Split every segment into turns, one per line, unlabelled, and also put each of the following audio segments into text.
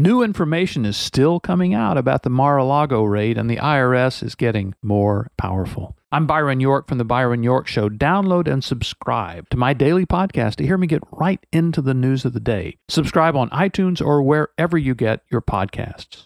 New information is still coming out about the Mar a Lago raid, and the IRS is getting more powerful. I'm Byron York from The Byron York Show. Download and subscribe to my daily podcast to hear me get right into the news of the day. Subscribe on iTunes or wherever you get your podcasts.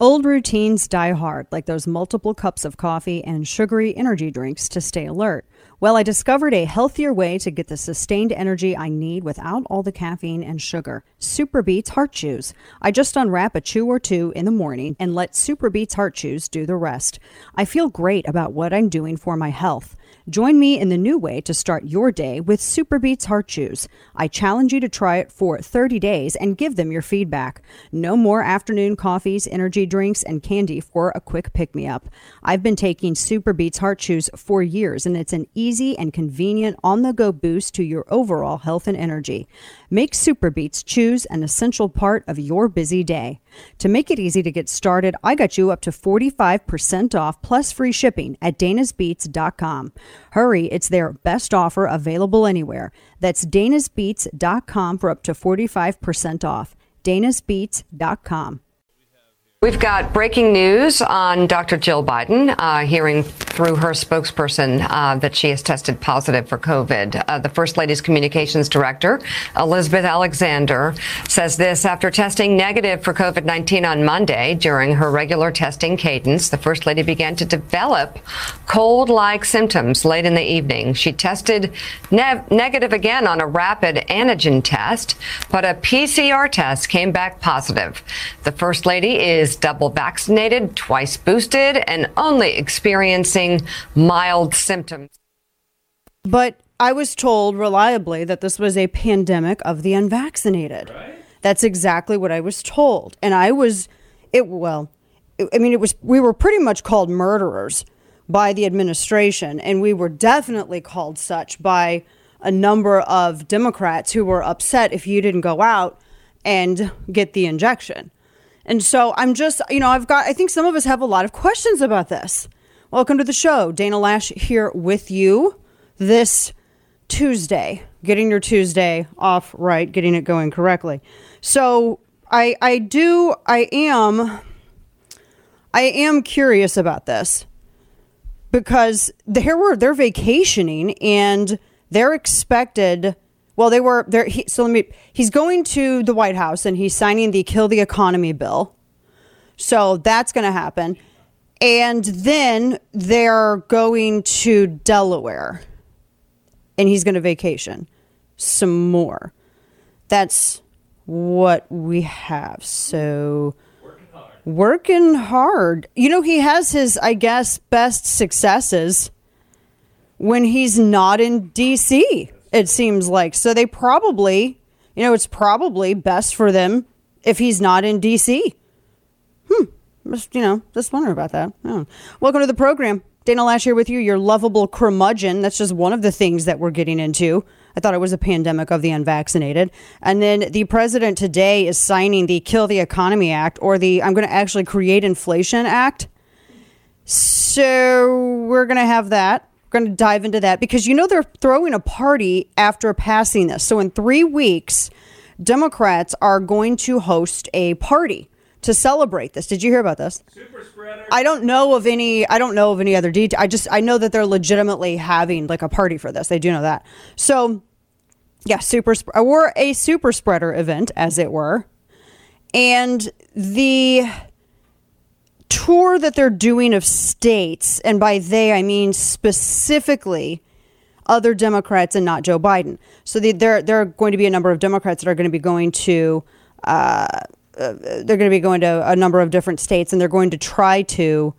Old routines die hard, like those multiple cups of coffee and sugary energy drinks to stay alert. Well, I discovered a healthier way to get the sustained energy I need without all the caffeine and sugar. Super Beets Heart Chews. I just unwrap a chew or two in the morning and let Super Beets Heart Chews do the rest. I feel great about what I'm doing for my health. Join me in the new way to start your day with Superbeets Heart Chews. I challenge you to try it for 30 days and give them your feedback. No more afternoon coffees, energy drinks, and candy for a quick pick me up. I've been taking Superbeets Heart Chews for years, and it's an easy and convenient on the go boost to your overall health and energy. Make Super Beets Chews an essential part of your busy day. To make it easy to get started, I got you up to 45% off plus free shipping at danasbeets.com. Hurry, it's their best offer available anywhere. That's danasbeets.com for up to 45% off. danasbeets.com.
We've got breaking news on Dr. Jill Biden, uh, hearing through her spokesperson uh, that she has tested positive for COVID. Uh, the First Lady's communications director, Elizabeth Alexander, says this after testing negative for COVID 19 on Monday during her regular testing cadence. The First Lady began to develop cold like symptoms late in the evening. She tested ne- negative again on a rapid antigen test, but a PCR test came back positive. The First Lady is double vaccinated, twice boosted, and only experiencing mild symptoms.
But I was told reliably that this was a pandemic of the unvaccinated. Right. That's exactly what I was told. And I was, it, well, I mean, it was, we were pretty much called murderers by the administration, and we were definitely called such by a number of Democrats who were upset if you didn't go out and get the injection. And so I'm just, you know, I've got, I think some of us have a lot of questions about this. Welcome to the show. Dana Loesch here with you this Tuesday, getting your Tuesday off right, getting it going correctly. So I, I do, I am, I am curious about this because they were, they're vacationing and they're expected well, they were there. He, so let me. He's going to the White House and he's signing the kill the economy bill. So that's going to happen, and then they're going to Delaware, and he's going to vacation some more. That's what we have. So working hard. working hard. You know, he has his, I guess, best successes when he's not in D.C it seems like. So they probably, you know, it's probably best for them if he's not in D.C. Hmm. Just, you know, just wondering about that. Welcome to the program. Dana Loesch here with you, your lovable curmudgeon. That's just one of the things that we're getting into. I thought it was a pandemic of the unvaccinated. And then the president today is signing the Kill the Economy Act or the I'm going to actually create inflation act. So we're going to have that going to dive into that because you know they're throwing a party after passing this. So in three weeks, Democrats are going to host a party to celebrate this. Did you hear about this? Super spreader. I don't know of any. I don't know of any other detail. I just I know that they're legitimately having like a party for this. They do know that. So yeah, super or uh, a super spreader event, as it were, and the tour that they're doing of states, and by they I mean specifically other Democrats and not Joe Biden. So the, there there are going to be a number of Democrats that are going to be going to. Uh, uh, they're going to be going to a number of different states, and they're going to try to,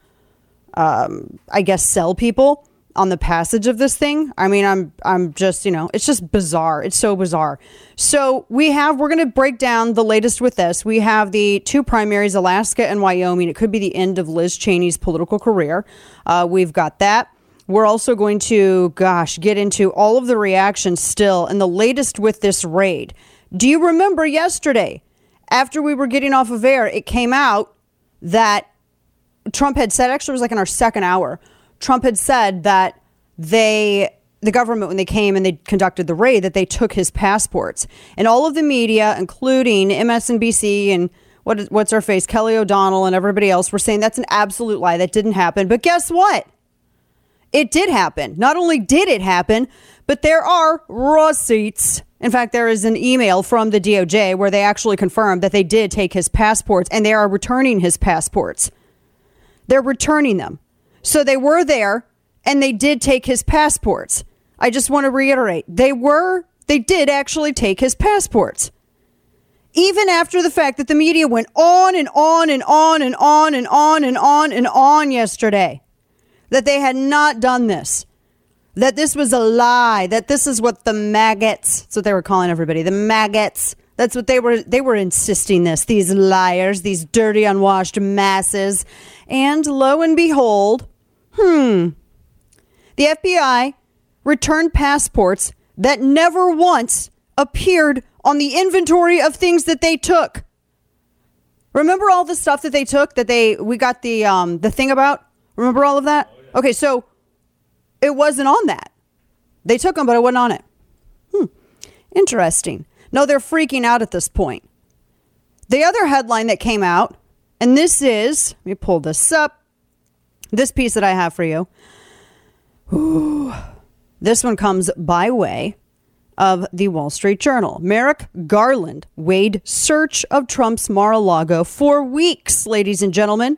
um, I guess, sell people on the passage of this thing. I mean, I'm I'm just, you know, it's just bizarre. It's so bizarre. So, we have we're going to break down the latest with this. We have the two primaries, Alaska and Wyoming. It could be the end of Liz Cheney's political career. Uh, we've got that. We're also going to, gosh, get into all of the reactions still and the latest with this raid. Do you remember yesterday, after we were getting off of air, it came out that Trump had said, actually, it was like in our second hour, Trump had said that they the government when they came and they conducted the raid that they took his passports and all of the media including MSNBC and what what's her face? Kelly O'Donnell and everybody else were saying that's an absolute lie. That didn't happen. But guess what? It did happen. Not only did it happen, but there are receipts. In fact, there is an email from the DOJ where they actually confirmed that they did take his passports and they are returning his passports. They're returning them. So they were there and they did take his passports. I just want to reiterate they were, they did actually take his passports. Even after the fact that the media went on and on and on and on and on and on and on yesterday that they had not done this, that this was a lie, that this is what the maggots, that's what they were calling everybody, the maggots. That's what they were they were insisting this. These liars, these dirty unwashed masses. And lo and behold, hmm. The FBI returned passports that never once appeared on the inventory of things that they took. Remember all the stuff that they took that they we got the um the thing about? Remember all of that? Okay, so it wasn't on that. They took them, but it wasn't on it. Hmm. Interesting. No, they're freaking out at this point. The other headline that came out, and this is, let me pull this up. This piece that I have for you. Ooh, this one comes by way of the Wall Street Journal. Merrick Garland weighed search of Trump's Mar a Lago for weeks, ladies and gentlemen.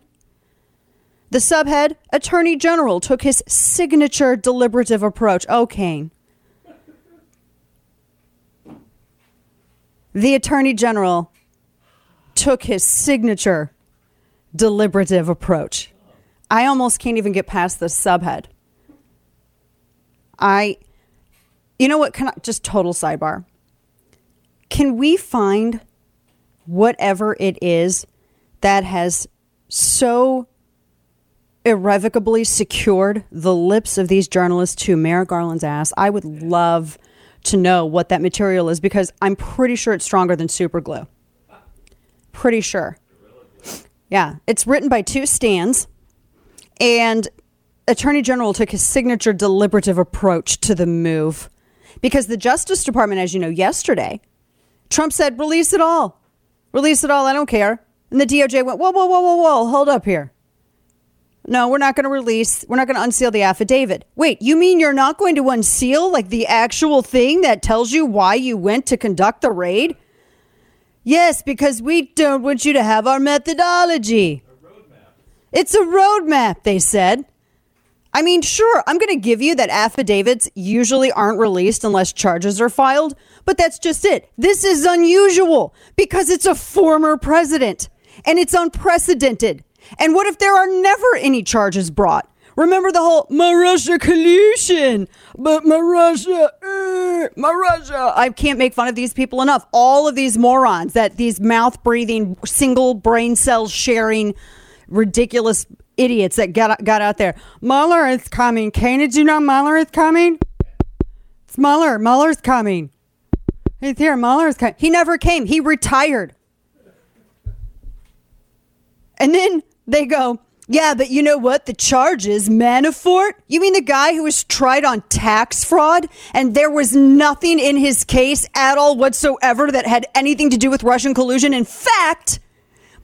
The subhead Attorney General took his signature deliberative approach. Oh, Kane. The Attorney General took his signature deliberative approach. I almost can't even get past the subhead. I, you know what? Can I just total sidebar? Can we find whatever it is that has so irrevocably secured the lips of these journalists to Merrick Garland's ass? I would love to know what that material is because I'm pretty sure it's stronger than super glue. Pretty sure. Yeah, it's written by two stands, and Attorney General took his signature deliberative approach to the move because the Justice Department, as you know, yesterday, Trump said, release it all. Release it all. I don't care. And the DOJ went, whoa, whoa, whoa, whoa, whoa, hold up here. No, we're not going to release, we're not going to unseal the affidavit. Wait, you mean you're not going to unseal like the actual thing that tells you why you went to conduct the raid? Yes, because we don't want you to have our methodology. It's a roadmap, they said. I mean, sure, I'm going to give you that affidavits usually aren't released unless charges are filed, but that's just it. This is unusual because it's a former president and it's unprecedented. And what if there are never any charges brought? Remember the whole Marussia collusion, but Marussia, uh, my Russia. I can't make fun of these people enough. All of these morons that these mouth breathing, single brain cells sharing, ridiculous idiots that got got out there. Mueller is coming. Kane, did you know Mueller is coming? It's Mueller. Mueller's coming. He's here. Mueller's coming. He never came. He retired. And then they go, yeah, but you know what? The charges, Manafort? You mean the guy who was tried on tax fraud and there was nothing in his case at all whatsoever that had anything to do with Russian collusion? In fact,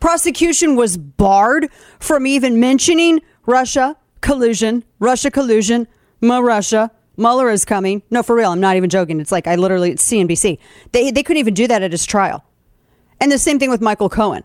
prosecution was barred from even mentioning Russia collusion, Russia collusion, Ma Russia. Mueller is coming. No, for real. I'm not even joking. It's like I literally, it's CNBC. They, they couldn't even do that at his trial. And the same thing with Michael Cohen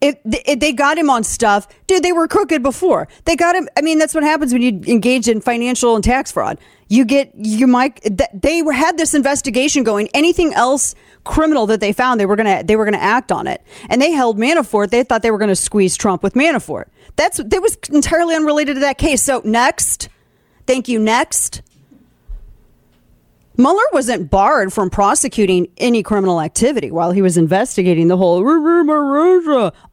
if, if they got him on stuff, dude, they were crooked before. They got him. I mean, that's what happens when you engage in financial and tax fraud. You get you might. They had this investigation going. Anything else criminal that they found, they were gonna they were gonna act on it. And they held Manafort. They thought they were gonna squeeze Trump with Manafort. That's that was entirely unrelated to that case. So next, thank you. Next. Mueller wasn't barred from prosecuting any criminal activity while he was investigating the whole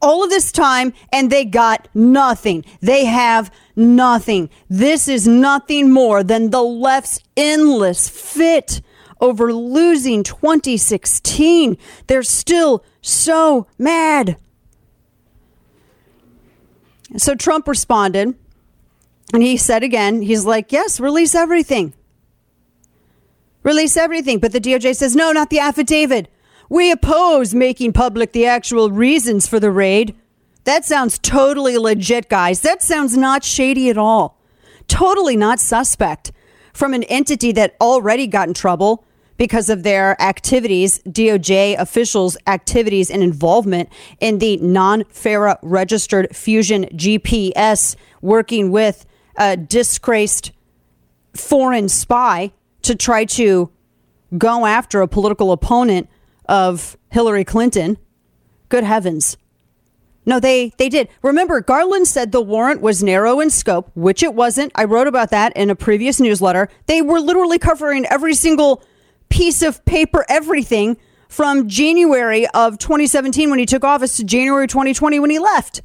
all of this time, and they got nothing. They have nothing. This is nothing more than the left's endless fit over losing 2016. They're still so mad. So Trump responded, and he said again, he's like, yes, release everything. Release everything. But the DOJ says, no, not the affidavit. We oppose making public the actual reasons for the raid. That sounds totally legit, guys. That sounds not shady at all. Totally not suspect from an entity that already got in trouble because of their activities, DOJ officials' activities and involvement in the non FARA registered Fusion GPS, working with a disgraced foreign spy to try to go after a political opponent of Hillary Clinton. Good heavens. No, they they did. Remember, Garland said the warrant was narrow in scope, which it wasn't. I wrote about that in a previous newsletter. They were literally covering every single piece of paper, everything from January of 2017 when he took office to January 2020 when he left.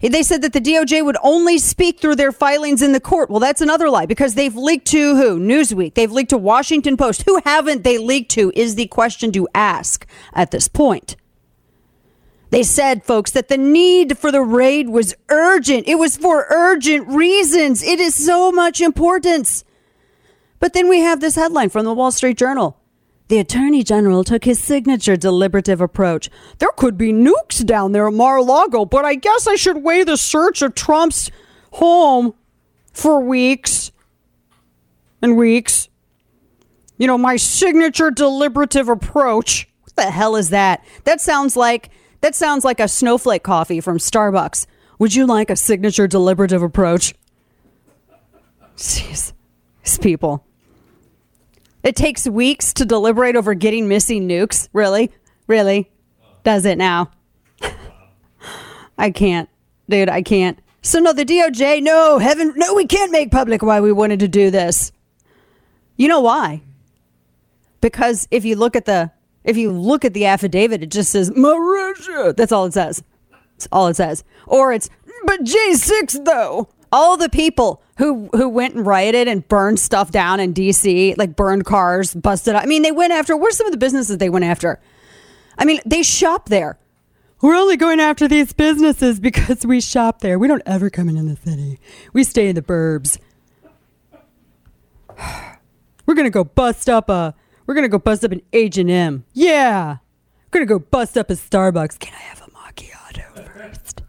They said that the DOJ would only speak through their filings in the court. Well, that's another lie because they've leaked to who? Newsweek. They've leaked to Washington Post. Who haven't they leaked to is the question to ask at this point. They said, folks, that the need for the raid was urgent. It was for urgent reasons. It is so much importance. But then we have this headline from the Wall Street Journal. The Attorney General took his signature deliberative approach. There could be nukes down there at Mar a Lago, but I guess I should weigh the search of Trump's home for weeks and weeks. You know, my signature deliberative approach. What the hell is that? That sounds like that sounds like a snowflake coffee from Starbucks. Would you like a signature deliberative approach? Jeez, these people. It takes weeks to deliberate over getting missing nukes. Really? Really? Does it now? I can't. Dude, I can't. So no, the DOJ, no, heaven, no, we can't make public why we wanted to do this. You know why? Because if you look at the if you look at the affidavit, it just says Marisha. That's all it says. That's all it says. Or it's but J6 though. All the people who who went and rioted and burned stuff down in DC, like burned cars, busted up. I mean, they went after where's some of the businesses they went after? I mean, they shop there. We're only going after these businesses because we shop there. We don't ever come in the city. We stay in the burbs. We're gonna go bust up a we're gonna go bust up an H and M. Yeah, we're gonna go bust up a Starbucks. Can I have a macchiato first?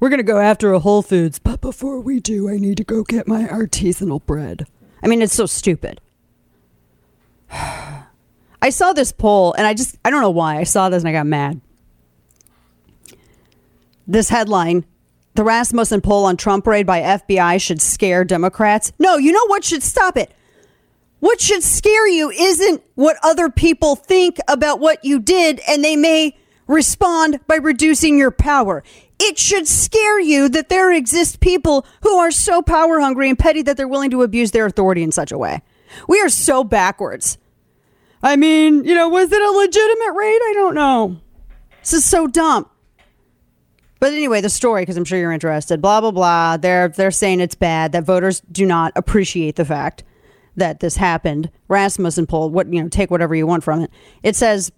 We're gonna go after a Whole Foods, but before we do, I need to go get my artisanal bread. I mean, it's so stupid. I saw this poll, and I just I don't know why I saw this and I got mad. This headline the Rasmussen poll on Trump raid by FBI should scare Democrats. No, you know what should stop it? What should scare you isn't what other people think about what you did, and they may respond by reducing your power. It should scare you that there exist people who are so power hungry and petty that they're willing to abuse their authority in such a way. We are so backwards. I mean, you know, was it a legitimate raid? I don't know. This is so dumb. But anyway, the story, because I'm sure you're interested. Blah blah blah. They're they're saying it's bad that voters do not appreciate the fact that this happened. Rasmussen poll, what you know, take whatever you want from it. It says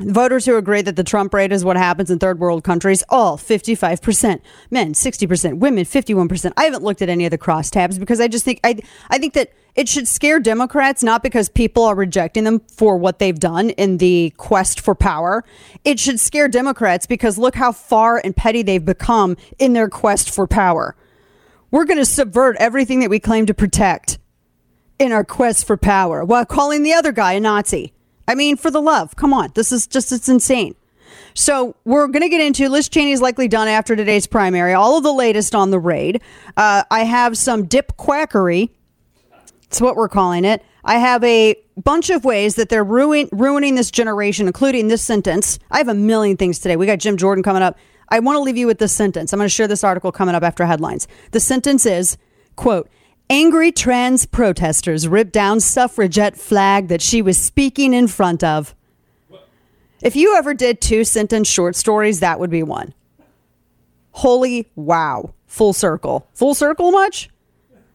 voters who agree that the Trump rate is what happens in third world countries, all 55%, men 60%, women 51%. I haven't looked at any of the crosstabs because I just think I I think that it should scare Democrats not because people are rejecting them for what they've done in the quest for power. It should scare Democrats because look how far and petty they've become in their quest for power. We're going to subvert everything that we claim to protect in our quest for power while calling the other guy a Nazi. I mean, for the love, come on. This is just, it's insane. So we're going to get into Liz Cheney is likely done after today's primary. All of the latest on the raid. Uh, I have some dip quackery. It's what we're calling it. I have a bunch of ways that they're ruin, ruining this generation, including this sentence. I have a million things today. We got Jim Jordan coming up. I want to leave you with this sentence. I'm going to share this article coming up after headlines. The sentence is, quote, Angry trans protesters ripped down suffragette flag that she was speaking in front of. If you ever did two sentence short stories, that would be one. Holy wow. Full circle. Full circle much?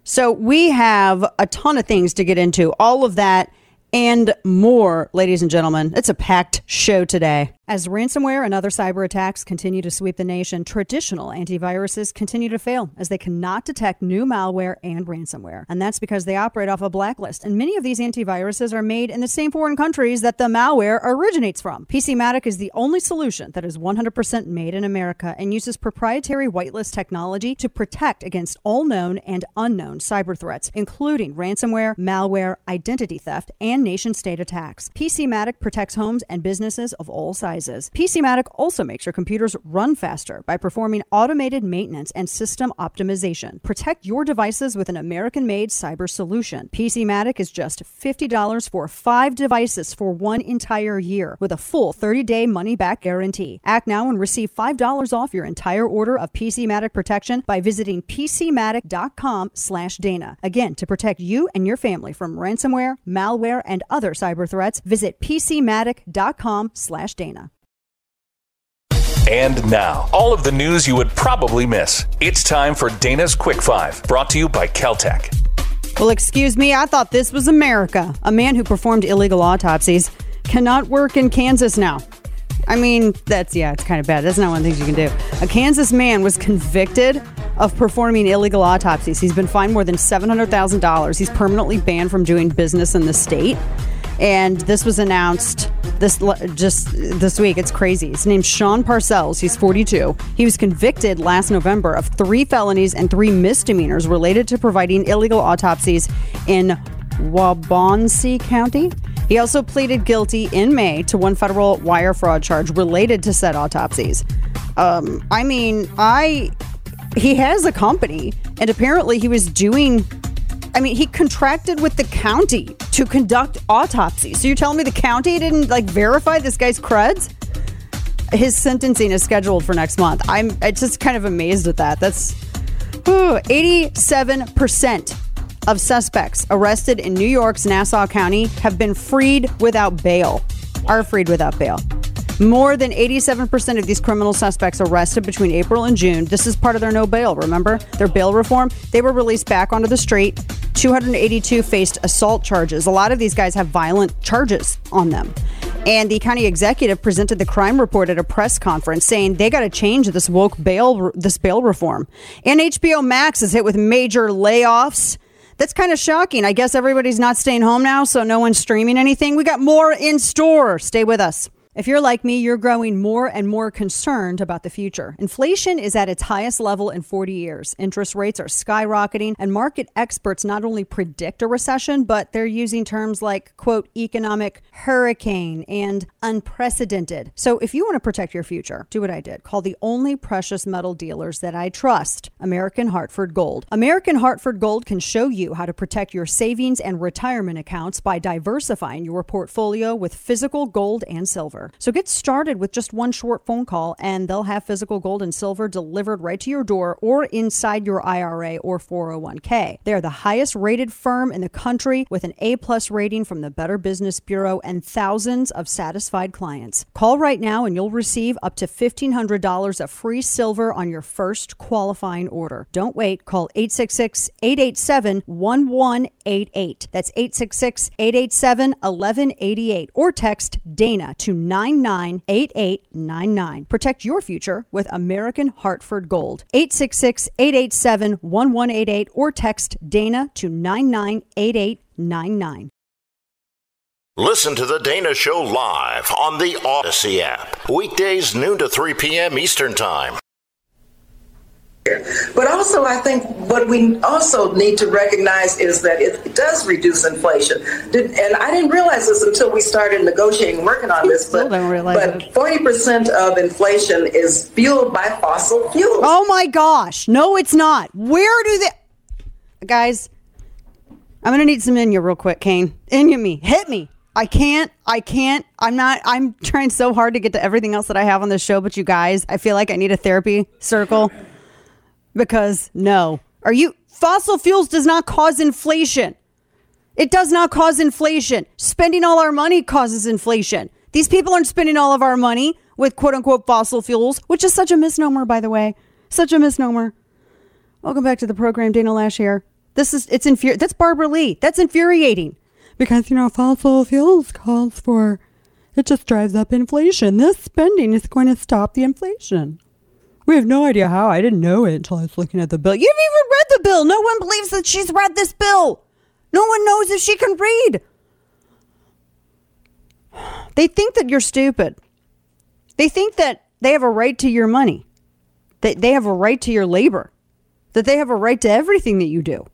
So we have a ton of things to get into. All of that and more, ladies and gentlemen. It's a packed show today. As ransomware and other cyber attacks continue to sweep the nation, traditional antiviruses continue to fail as they cannot detect new malware and ransomware. And that's because they operate off a blacklist. And many of these antiviruses are made in the same foreign countries that the malware originates from. PCmatic is the only solution that is 100% made in America and uses proprietary whitelist technology to protect against all known and unknown cyber threats, including ransomware, malware, identity theft, and nation state attacks. PCmatic protects homes and businesses of all sizes sizes. PCmatic also makes your computers run faster by performing automated maintenance and system optimization. Protect your devices with an American-made cyber solution. PCmatic is just $50 for 5 devices for one entire year with a full 30-day money-back guarantee. Act now and receive $5 off your entire order of PCmatic protection by visiting pcmatic.com/dana. Again, to protect you and your family from ransomware, malware, and other cyber threats, visit pcmatic.com/dana.
And now, all of the news you would probably miss. It's time for Dana's Quick Five, brought to you by Keltec.
Well, excuse me, I thought this was America. A man who performed illegal autopsies cannot work in Kansas now. I mean, that's, yeah, it's kind of bad. That's not one of the things you can do. A Kansas man was convicted of performing illegal autopsies. He's been fined more than $700,000. He's permanently banned from doing business in the state and this was announced this just this week. It's crazy. His name's Shawn Parcells. He's 42. He was convicted last November of three felonies and three misdemeanors related to providing illegal autopsies in Wabaunsee County. He also pleaded guilty in May to one federal wire fraud charge related to said autopsies. Um, I mean, I he has a company, and apparently he was doing I mean, he contracted with the county to conduct autopsies. So you're telling me the county didn't like verify this guy's creds? His sentencing is scheduled for next month. I'm just kind of amazed at that. That's ooh, 87% of suspects arrested in New York's Nassau County have been freed without bail, are freed without bail. More than 87% of these criminal suspects arrested between April and June. This is part of their no bail, remember? Their bail reform. They were released back onto the street. 282 faced assault charges. A lot of these guys have violent charges on them. And the county executive presented the crime report at a press conference saying they got to change this woke bail this bail reform. And HBO Max is hit with major layoffs. That's kind of shocking. I guess everybody's not staying home now, so no one's streaming anything. We got more in store. Stay with us. If you're like me, you're growing more and more concerned about the future. Inflation is at its highest level in 40 years. Interest rates are skyrocketing, and market experts not only predict a recession, but they're using terms like, quote, economic hurricane and unprecedented. So if you want to protect your future, do what I did. Call the only precious metal dealers that I trust, American Hartford Gold. American Hartford Gold can show you how to protect your savings and retirement accounts by diversifying your portfolio with physical gold and silver. So get started with just one short phone call and they'll have physical gold and silver delivered right to your door or inside your IRA or 401k. They are the highest rated firm in the country with an A plus rating from the Better Business Bureau and thousands of satisfied clients. Call right now and you'll receive up to $1,500 of free silver on your first qualifying order. Don't wait. Call 866 887 1188. That's 866 887 1188 or text Dana to 998899. Protect your future with American Hartford Gold. 866 887 1188 or text Dana to 998899.
Listen to The Dana Show live on the Odyssey app. Weekdays, noon to 3 p.m. Eastern Time.
But also, I think what we also need to recognize is that it does reduce inflation. And I didn't realize this until we started negotiating, working on this. But, but 40% of inflation is fueled by fossil fuels.
Oh my gosh. No, it's not. Where do they. Guys, I'm going to need some in you real quick, Kane. In you me. Hit me. I can't. I can't. I'm not. I'm trying so hard to get to everything else that I have on this show, but you guys, I feel like I need a therapy circle because no. Are you fossil fuels does not cause inflation. It does not cause inflation. Spending all our money causes inflation. These people aren't spending all of our money with quote unquote fossil fuels, which is such a misnomer, by the way. Such a misnomer. Welcome back to the program, Dana Loesch here. This is it's infuri- that's Barbara Lee. That's infuriating. Because, you know, fossil fuels calls for It just drives up inflation. This spending is going to stop the inflation. We have no idea how. I didn't know it until I was looking at the bill. You've even read the bill. No one believes that she's read this bill. No one knows if she can read. They think that you're stupid. They think that they have a right to your money, that they have a right to your labor, that they have a right to everything that you do.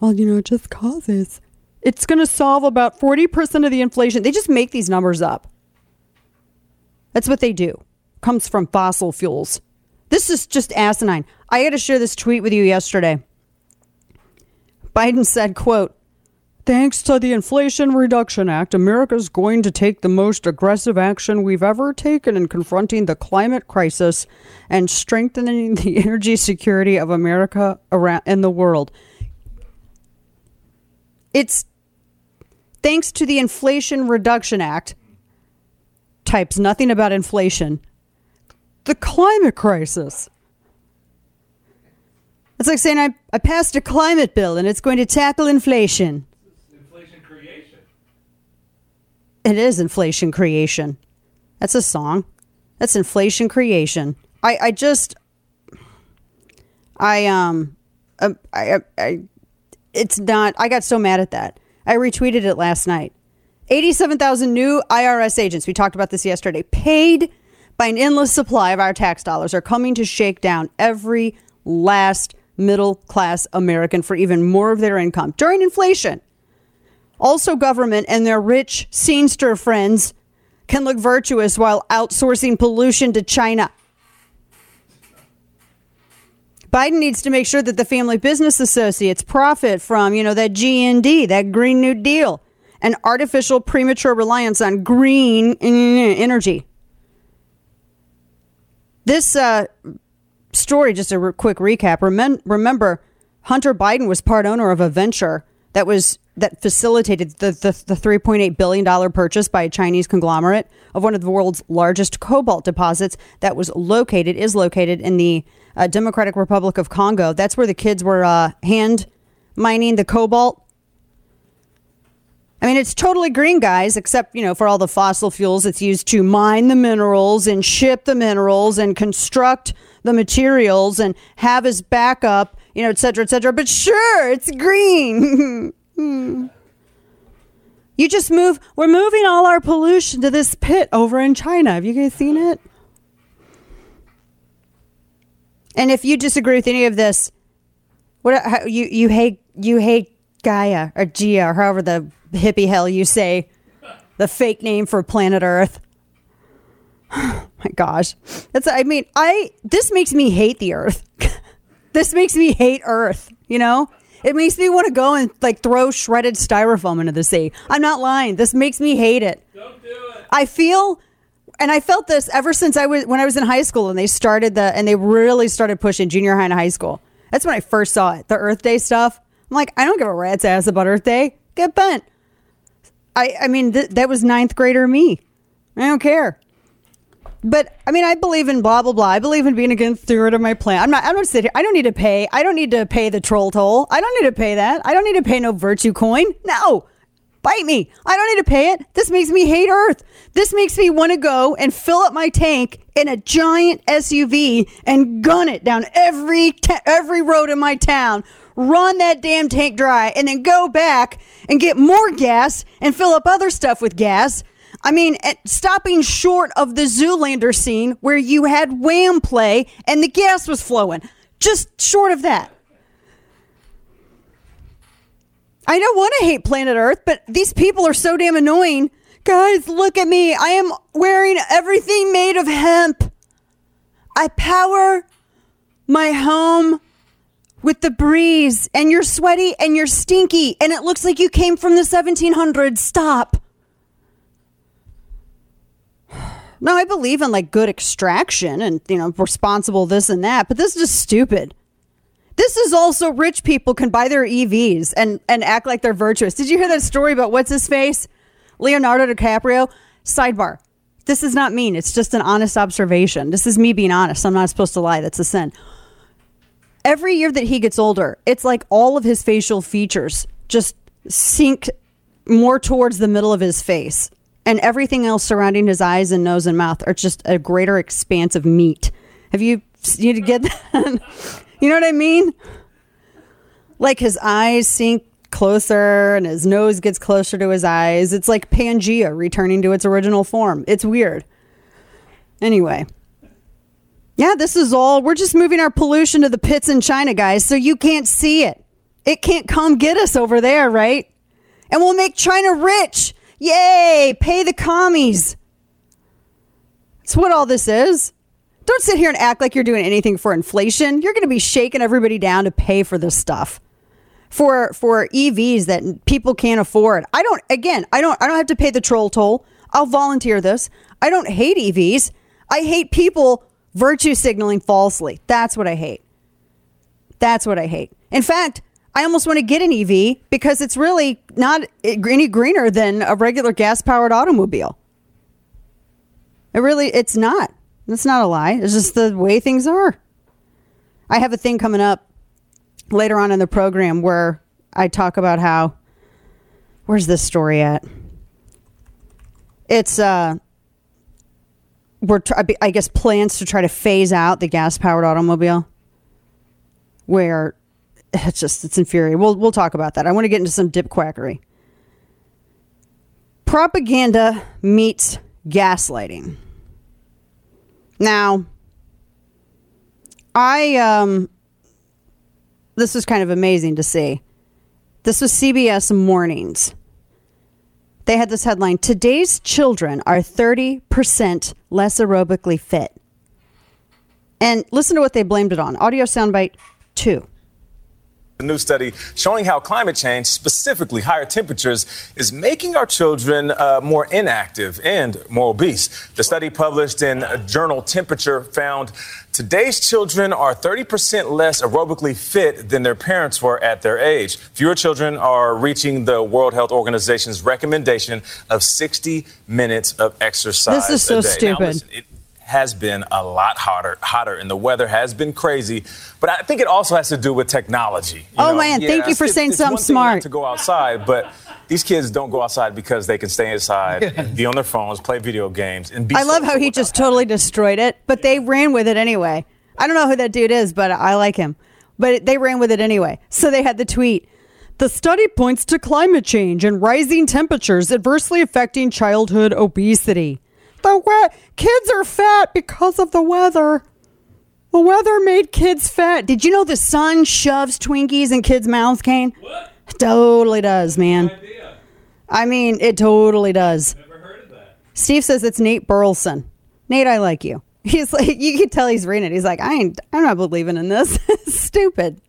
Well, you know, it just causes. It's going to solve about 40% of the inflation. They just make these numbers up. That's what they do. Comes from fossil fuels. This is just asinine. I had to share this tweet with you yesterday. Biden said, quote, Thanks to the Inflation Reduction Act, America is going to take the most aggressive action we've ever taken in confronting the climate crisis and strengthening the energy security of America around in the world. It's thanks to the Inflation Reduction Act, types nothing about inflation, the climate crisis. It's like saying I, I passed a climate bill and it's going to tackle inflation. Inflation creation. It is inflation creation. That's a song. That's inflation creation. I, I just I um I, I, I it's not I got so mad at that. I retweeted it last night. 87,000 new IRS agents, we talked about this yesterday, paid by an endless supply of our tax dollars are coming to shake down every last middle class American for even more of their income during inflation. Also, government and their rich scenester friends can look virtuous while outsourcing pollution to China. Biden needs to make sure that the family business associates profit from, you know, that GND, that Green New Deal, and artificial premature reliance on green eh, eh, eh, energy. This uh, story, just a re- quick recap. Remem- remember, Hunter Biden was part owner of a venture that was that facilitated the, the, the $3.8 billion purchase by a Chinese conglomerate of one of the world's largest cobalt deposits that was located, is located in the uh, Democratic Republic of Congo. That's where the kids were uh, hand mining the cobalt. I mean, it's totally green, guys, except, you know, for all the fossil fuels it's used to mine the minerals and ship the minerals and construct the materials and have as backup, you know, et cetera, et cetera. But sure, it's green. you just move, we're moving all our pollution to this pit over in China. Have you guys seen it? And if you disagree with any of this, what how, you you hate you hate Gaia or Gia or however the hippie hell you say, the fake name for planet Earth. my gosh. That's I mean, I this makes me hate the earth. this makes me hate earth, you know? It makes me want to go and like throw shredded styrofoam into the sea. I'm not lying. This makes me hate it. Don't do it. I feel and I felt this ever since I was when I was in high school and they started the and they really started pushing junior high and high school. That's when I first saw it. The Earth Day stuff. I'm like, I don't give a rat's ass about Earth Day. Get bent. I I mean th- that was ninth grader me. I don't care. But I mean, I believe in blah blah blah. I believe in being a good steward of my plan. I'm not. I'm not sitting here. I don't need to pay. I don't need to pay the troll toll. I don't need to pay that. I don't need to pay no virtue coin. No, bite me. I don't need to pay it. This makes me hate Earth. This makes me want to go and fill up my tank in a giant SUV and gun it down every every road in my town. Run that damn tank dry and then go back and get more gas and fill up other stuff with gas I mean, eh, stopping short of the Zoolander scene where you had Wham play and the gas was flowing. Just short of that. I don't want to hate planet Earth, but these people are so damn annoying. Guys, look at me. I am wearing everything made of hemp. I power my home with the breeze, and you're sweaty and you're stinky, and it looks like you came from the 1700s. Stop. No, I believe in like good extraction and, you know, responsible this and that, but this is just stupid. This is also rich people can buy their EVs and, and act like they're virtuous. Did you hear that story about what's his face? Leonardo DiCaprio? Sidebar. This is not mean. It's just an honest observation. This is me being honest. I'm not supposed to lie. That's a sin. Every year that he gets older, it's like all of his facial features just sink more towards the middle of his face and everything else surrounding his eyes and nose and mouth are just a greater expanse of meat. Have you you get that? you know what I mean? Like his eyes sink closer and his nose gets closer to his eyes. It's like Pangea returning to its original form. It's weird. Anyway. Yeah, this is all. We're just moving our pollution to the pits in China, guys, so you can't see it. It can't come get us over there, right? And we'll make China rich. Yay! Pay the commies. That's what all this is. Don't sit here and act like you're doing anything for inflation. You're going to be shaking everybody down to pay for this stuff. For for EVs that people can't afford. I don't again, I don't I don't have to pay the troll toll. I'll volunteer this. I don't hate EVs. I hate people virtue signaling falsely. That's what I hate. That's what I hate. In fact, I almost want to get an EV because it's really not any greener than a regular gas powered automobile. It really, it's not. That's not a lie. It's just the way things are. I have a thing coming up later on in the program where I talk about how, where's this story at? It's, uh, we're, I guess, plans to try to phase out the gas powered automobile where it's just it's infuriating. We'll we'll talk about that. I want to get into some dip quackery. Propaganda meets gaslighting. Now, I um this was kind of amazing to see. This was CBS Mornings. They had this headline Today's children are 30% less aerobically fit. And listen to what they blamed it on. Audio soundbite two.
A new study showing how climate change, specifically higher temperatures, is making our children uh, more inactive and more obese. The study published in journal Temperature found today's children are 30% less aerobically fit than their parents were at their age. Fewer children are reaching the World Health Organization's recommendation of 60 minutes of exercise.
This is so stupid. Now, listen,
it, has been a lot hotter, hotter, and the weather has been crazy. But I think it also has to do with technology.
oh know? man, yeah, thank you for saying
it's
something smart.
to go outside, but these kids don't go outside because they can stay inside, and be on their phones, play video games, and be.
I love how he just totally destroyed it, but they ran with it anyway. I don't know who that dude is, but I like him. But they ran with it anyway. So they had the tweet. The study points to climate change and rising temperatures adversely affecting childhood obesity. The we- kids are fat because of the weather. The weather made kids fat. Did you know the sun shoves Twinkies in kids' mouths, Kane?
What?
Totally does, man.
No
I mean, it totally does.
Never heard of that.
Steve says it's Nate Burleson. Nate, I like you. He's like, you can tell he's reading it. He's like, I ain't, I'm not believing in this. Stupid.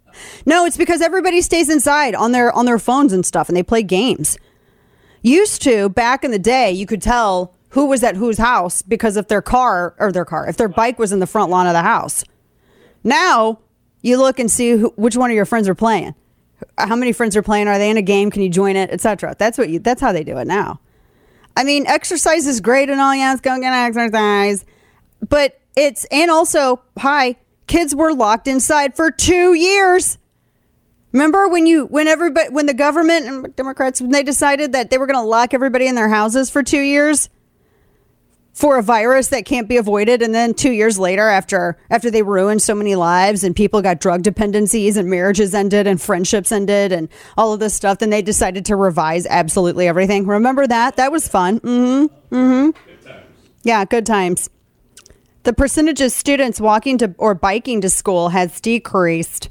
No, it's because everybody stays inside on their on their phones and stuff, and they play games. Used to back in the day, you could tell who was at whose house because if their car or their car, if their bike was in the front lawn of the house. Now you look and see who, which one of your friends are playing. How many friends are playing? Are they in a game? Can you join it, etc. That's what you. That's how they do it now. I mean, exercise is great and all. Yeah, let's go get exercise, but it's and also hi, kids were locked inside for two years. Remember when you when everybody when the government and Democrats when they decided that they were going to lock everybody in their houses for two years? For a virus that can't be avoided. And then 2 years later after after they ruined so many lives and people got drug dependencies and marriages ended and friendships ended and all of this stuff then they decided to revise absolutely everything. Remember that? That was fun. Mm mhm Mm mhm yeah good times. The percentage of students walking to or biking to school has decreased.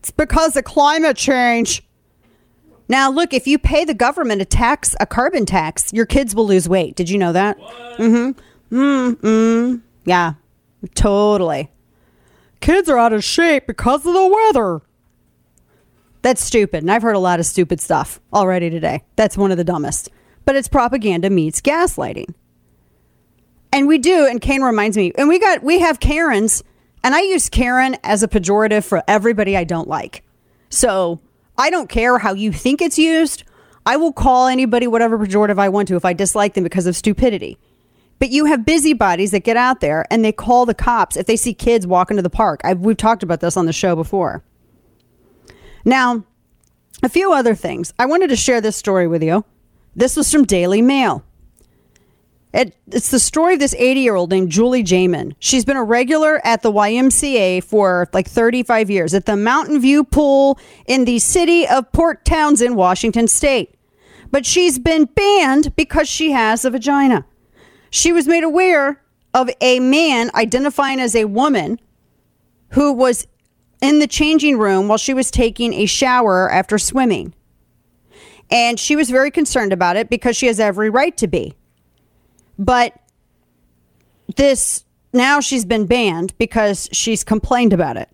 It's because of climate change now, look, if you pay the government a tax, a carbon tax, your kids will lose weight. Did you know that? Mm-hmm. Mm-hmm. Yeah, totally. Kids are out of shape because of the weather. That's stupid. And I've heard a lot of stupid stuff already today. That's one of the dumbest. But it's propaganda meets gaslighting. And we do, and Kane reminds me, and we got we have Karens, and I use Karen as a pejorative for everybody I don't like. So I don't care how you think it's used. I will call anybody whatever pejorative I want to if I dislike them because of stupidity. But you have busybodies that get out there and they call the cops if they see kids walking to the park. I've, we've talked about this on the show before. Now, a few other things. I wanted to share this story with you. This was from Daily Mail. It, it's the story of this 80 year old named Julie Jaman. She's been a regular at the YMCA for like 35 years at the Mountain View Pool in the city of Port Townsend, Washington State. But she's been banned because she has a vagina. She was made aware of a man identifying as a woman who was in the changing room while she was taking a shower after swimming. And she was very concerned about it because she has every right to be. But this now she's been banned because she's complained about it.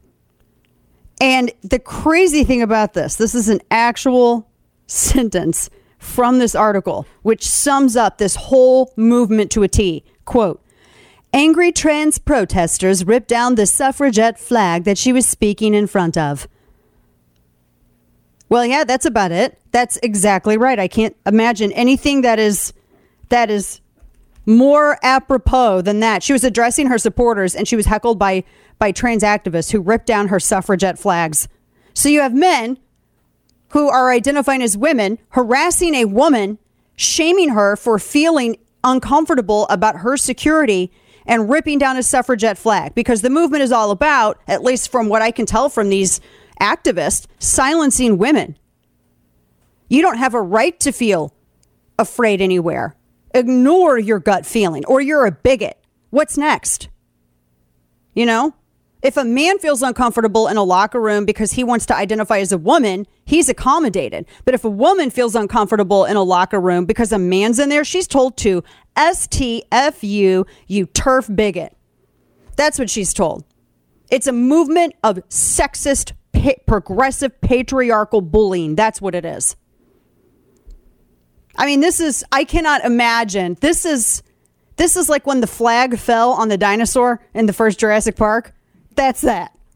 And the crazy thing about this, this is an actual sentence from this article, which sums up this whole movement to a T. Quote Angry trans protesters ripped down the suffragette flag that she was speaking in front of. Well, yeah, that's about it. That's exactly right. I can't imagine anything that is that is more apropos than that. She was addressing her supporters and she was heckled by by trans activists who ripped down her suffragette flags. So you have men who are identifying as women harassing a woman, shaming her for feeling uncomfortable about her security and ripping down a suffragette flag because the movement is all about, at least from what I can tell from these activists, silencing women. You don't have a right to feel afraid anywhere ignore your gut feeling or you're a bigot. What's next? You know, if a man feels uncomfortable in a locker room because he wants to identify as a woman, he's accommodated. But if a woman feels uncomfortable in a locker room because a man's in there, she's told to STFU, you TERF bigot. That's what she's told. It's a movement of sexist, pa- progressive, patriarchal bullying. That's what it is. I mean, this is I cannot imagine. This is this is like when the flag fell on the dinosaur in the first Jurassic Park. That's that.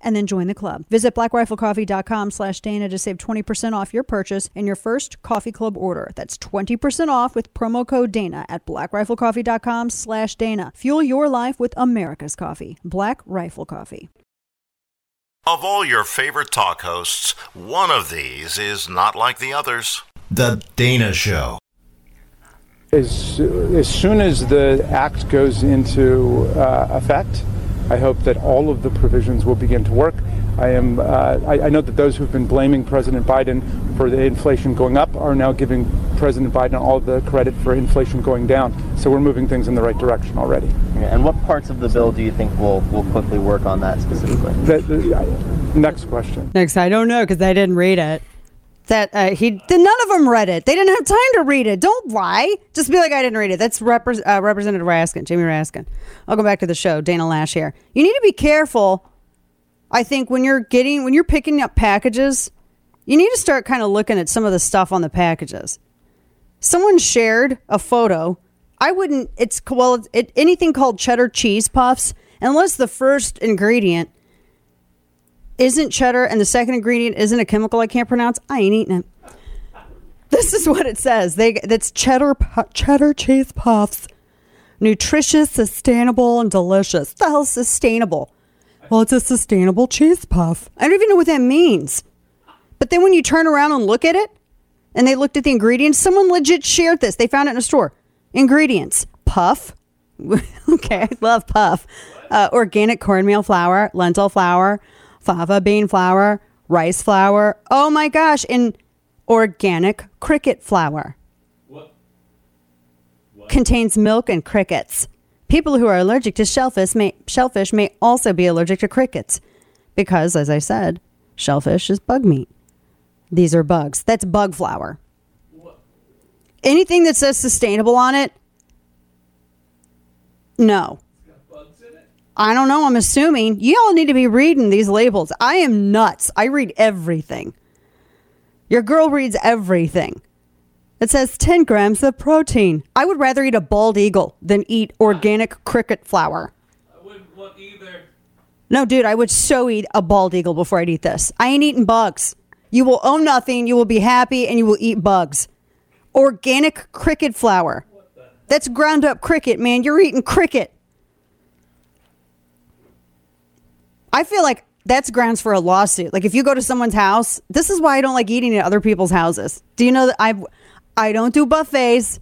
and then join the club. Visit blackriflecoffee.com slash Dana to save 20% off your purchase and your first coffee club order. That's 20% off with promo code Dana at blackriflecoffee.com slash Dana. Fuel your life with America's coffee. Black Rifle Coffee.
Of all your favorite talk hosts, one of these is not like the others.
The Dana Show.
As, as soon as the act goes into uh, effect, I hope that all of the provisions will begin to work. I am. Uh, I, I, know that those who've been blaming President Biden for the inflation going up are now giving President Biden all the credit for inflation going down. So we're moving things in the right direction already.
and what parts of the bill do you think will will quickly work on that specifically?
The, the, uh, next question.
Next, I don't know because I didn't read it that uh, he none of them read it. They didn't have time to read it. Don't lie. Just be like I didn't read it. That's Repre- uh, Representative Raskin, Jamie Raskin. I'll go back to the show. Dana Loesch here. You need to be careful. I think when you're getting when you're picking up packages, you need to start kind of looking at some of the stuff on the packages. Someone shared a photo. I wouldn't. It's well, it, anything called cheddar cheese puffs, unless the first ingredient isn't cheddar and the second ingredient isn't a chemical I can't pronounce, I ain't eating it. This is what it says. They that's cheddar cheddar cheese puffs. Nutritious, sustainable, and delicious. The hell sustainable? Well, it's a sustainable cheese puff. I don't even know what that means. But then when you turn around and look at it, and they looked at the ingredients, someone legit shared this. They found it in a store. Ingredients: puff. okay, I love puff. Uh, organic cornmeal flour, lentil flour, fava bean flour, rice flour. Oh my gosh, and organic cricket flour. What? what? Contains milk and crickets. People who are allergic to shellfish may, shellfish may also be allergic to crickets because, as I said, shellfish is bug meat. These are bugs. That's bug flour. anything that says sustainable on it, no. I don't know. I'm assuming you all need to be reading these labels. I am nuts. I read everything. Your girl reads everything. It says 10 grams of protein. I would rather eat a bald eagle than eat organic cricket flour.
I wouldn't want either.
No, dude, I would so eat a bald eagle before I'd eat this. I ain't eating bugs. You will own nothing, you will be happy, and you will eat bugs. Organic cricket flour. That's ground up cricket, man. You're eating cricket. I feel like that's grounds for a lawsuit. Like if you go to someone's house, this is why I don't like eating at other people's houses. Do you know that I I don't do buffets.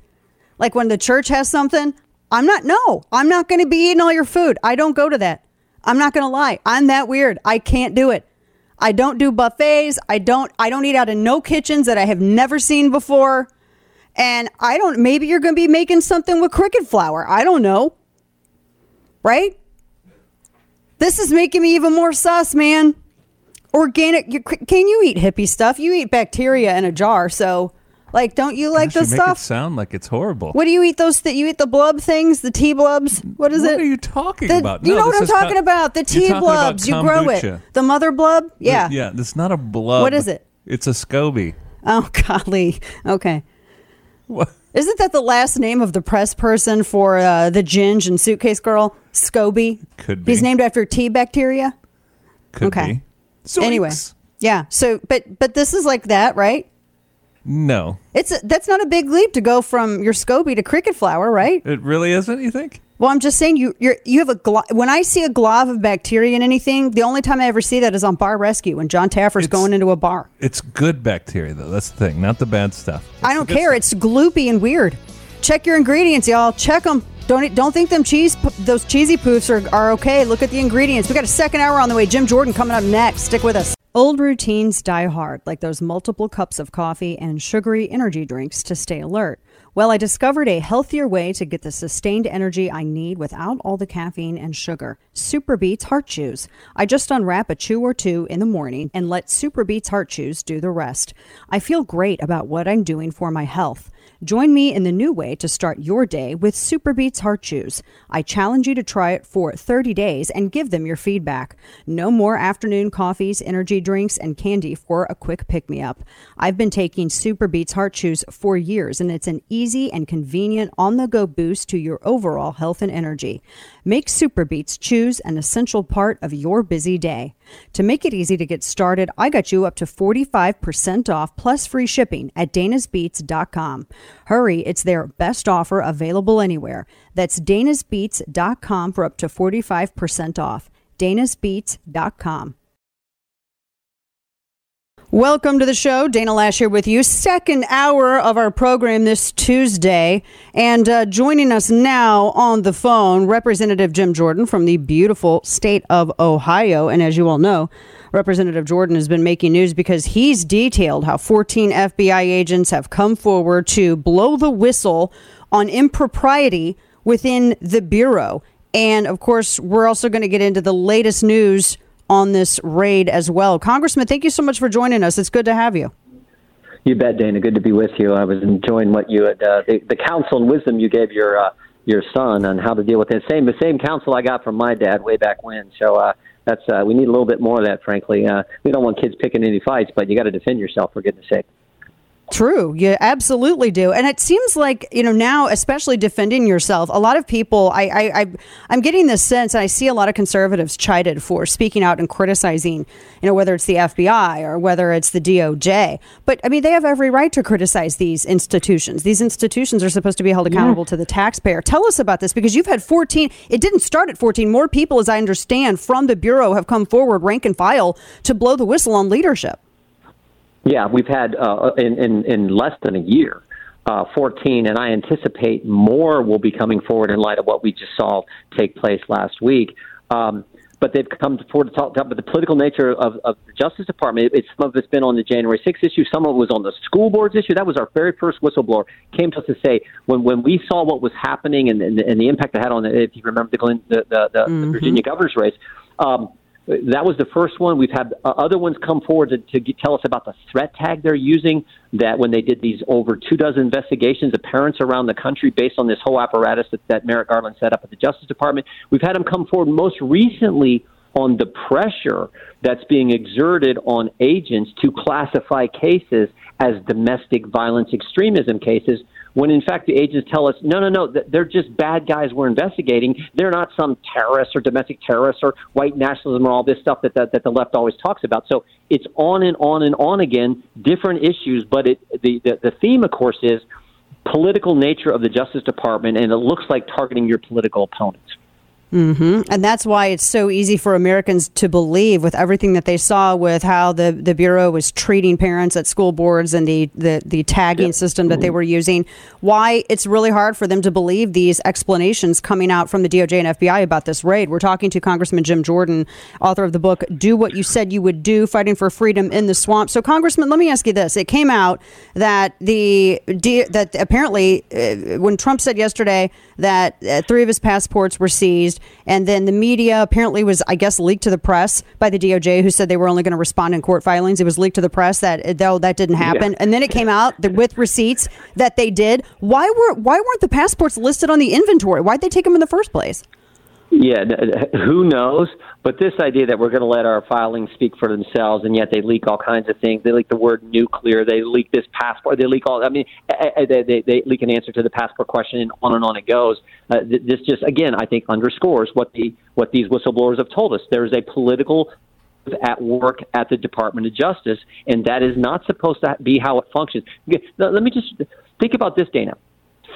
Like when the church has something, I'm not no, I'm not going to be eating all your food. I don't go to that. I'm not going to lie. I'm that weird. I can't do it. I don't do buffets. I don't I don't eat out of no kitchens that I have never seen before. And I don't maybe you're going to be making something with cricket flour. I don't know. Right? This is making me even more sus, man. Organic. You, can you eat hippie stuff? You eat bacteria in a jar, so like, don't you like
Gosh,
this
you
stuff?
Make it sound like it's horrible.
What do you eat? Those that you eat the blub things, the tea blubs. What is
What
it?
What are you talking
The-
about?
You
No,
know what I'm talking
co-
about? The tea blubs. You grow it. The mother blub. Yeah.
Yeah, it's not a blub.
What is it?
It's a SCOBY.
Oh golly. Okay.
What?
Isn't that the last name of the press person for uh, the Ginge and Suitcase Girl? Scoby.
Could be.
He's named after T bacteria.
Could
okay.
be.
Anyway. Yeah. So, but but this is like that, right?
No,
It's a, that's not a big leap to go from your SCOBY to cricket flour, right?
it really isn't. You think?
Well, I'm just saying you you're, you have a glo- when I see a glob of bacteria in anything, the only time I ever see that is on Bar Rescue when Jon Taffer's going into a bar.
It's good bacteria though. That's the thing, not the bad stuff.
I don't care. It's gloopy and weird. Check your ingredients, y'all. Check them. Don't don't think them cheese p- those cheesy poofs are, are okay. Look at the ingredients. We got a second hour on the way. Jim Jordan coming up next. Stick with us. Old routines die hard, like those multiple cups of coffee and sugary energy drinks to stay alert. Well, I discovered a healthier way to get the sustained energy I need without all the caffeine and sugar. Superbeets Heart Chews. I just unwrap a chew or two in the morning and let Superbeets Heart Chews do the rest. I feel great about what I'm doing for my health. Join me in the new way to start your day with Superbeets Heart Chews. I challenge you to try it for 30 days and give them your feedback. No more afternoon coffees, energy drinks, and candy for a quick pick me up. I've been taking Superbeets Heart Chews for years, and it's an easy and convenient on the go boost to your overall health and energy. Make Superbeets Chews an essential part of your busy day. To make it easy to get started, I got you up to 45% off plus free shipping at danasbeats.com. Hurry, it's their best offer available anywhere. That's danasbeats.com for up to 45% off. danasbeats.com. Welcome to the show. Dana Loesch here with you. Second hour of our program this Tuesday. And uh, joining us now on the phone, Representative Jim Jordan from the beautiful state of Ohio. And as you all know, Representative Jordan has been making news because he's detailed how 14 FBI agents have come forward to blow the whistle on impropriety within the Bureau. And of course, we're also going to get into the latest news on this raid as well. Congressman, thank you so much for joining us. It's good to have you.
You bet, Dana. Good to be with you. I was enjoying what you had, uh, the, the counsel and wisdom you gave your uh, your son on how to deal with it. Same, the same counsel I got from my dad way back when. So uh, that's uh, we need a little bit more of that. Frankly, uh, we don't want kids picking any fights, but you got to defend yourself for goodness sake.
True. You absolutely do. And it seems like, you know, now, especially defending yourself, a lot of people, I, I, I, I'm getting this sense, and I see a lot of conservatives chided for speaking out and criticizing, you know, whether it's the FBI or whether it's the DOJ. But I mean, they have every right to criticize these institutions. These institutions are supposed to be held accountable to the taxpayer. Tell us about this because you've had 14, it didn't start at 14. More people, as I understand, from the Bureau have come forward, rank and file, to blow the whistle on leadership.
Yeah, we've had uh, in, in in less than a year, uh, 14, and I anticipate more will be coming forward in light of what we just saw take place last week. Um, but they've come forward to talk about the political nature of, of the Justice Department. It's, some of it's been on the January 6th issue. Some of it was on the school boards issue. That was our very first whistleblower. Came to us to say when when we saw what was happening and, and, and the impact it had on, the, if you remember the, Glenn, the, the, the, the Virginia governor's race. Um, that was the first one. We've had uh, other ones come forward to, to get, tell us about the threat tag they're using. That when they did these over two dozen investigations of parents around the country based on this whole apparatus that, that Merrick Garland set up at the Justice Department, we've had them come forward most recently on the pressure that's being exerted on agents to classify cases as domestic violence extremism cases when in fact the agents tell us, no, no, no, they're just bad guys we're investigating. They're not some terrorists or domestic terrorists or white nationalism or all this stuff that, that, that the left always talks about. So it's on and on and on again, different issues, but it, the, the, the theme, of course, is political nature of the Justice Department, and it looks like targeting your political opponents.
Mm-hmm. And that's why it's so easy for Americans to believe with everything that they saw with how the, the Bureau was treating parents at school boards and the, the, the tagging yep. system that they were using, why it's really hard for them to believe these explanations coming out from the DOJ and FBI about this raid. We're talking to Congressman Jim Jordan, author of the book, Do What You Said You Would Do Fighting for Freedom in the Swamp. So, Congressman, let me ask you this. It came out that the that apparently, uh, when Trump said yesterday that uh, three of his passports were seized, and then the media apparently was, I guess, leaked to the press by the DOJ, who said they were only going to respond in court filings. It was leaked to the press that though that didn't happen, yeah. and then it came out with receipts that they did. Why were why weren't the passports listed on the inventory? Why'd they take them in the first place?
Yeah, who knows? But this idea that we're going to let our filings speak for themselves, and yet they leak all kinds of things. They leak the word nuclear. They leak this passport. They leak all. I mean, eh, eh, eh, they, they, they leak an answer to the passport question, and on and on it goes. Uh, this just again, I think, underscores what the what these whistleblowers have told us. There is a political at work at the Department of Justice, and that is not supposed to be how it functions. Let me just think about this, Dana.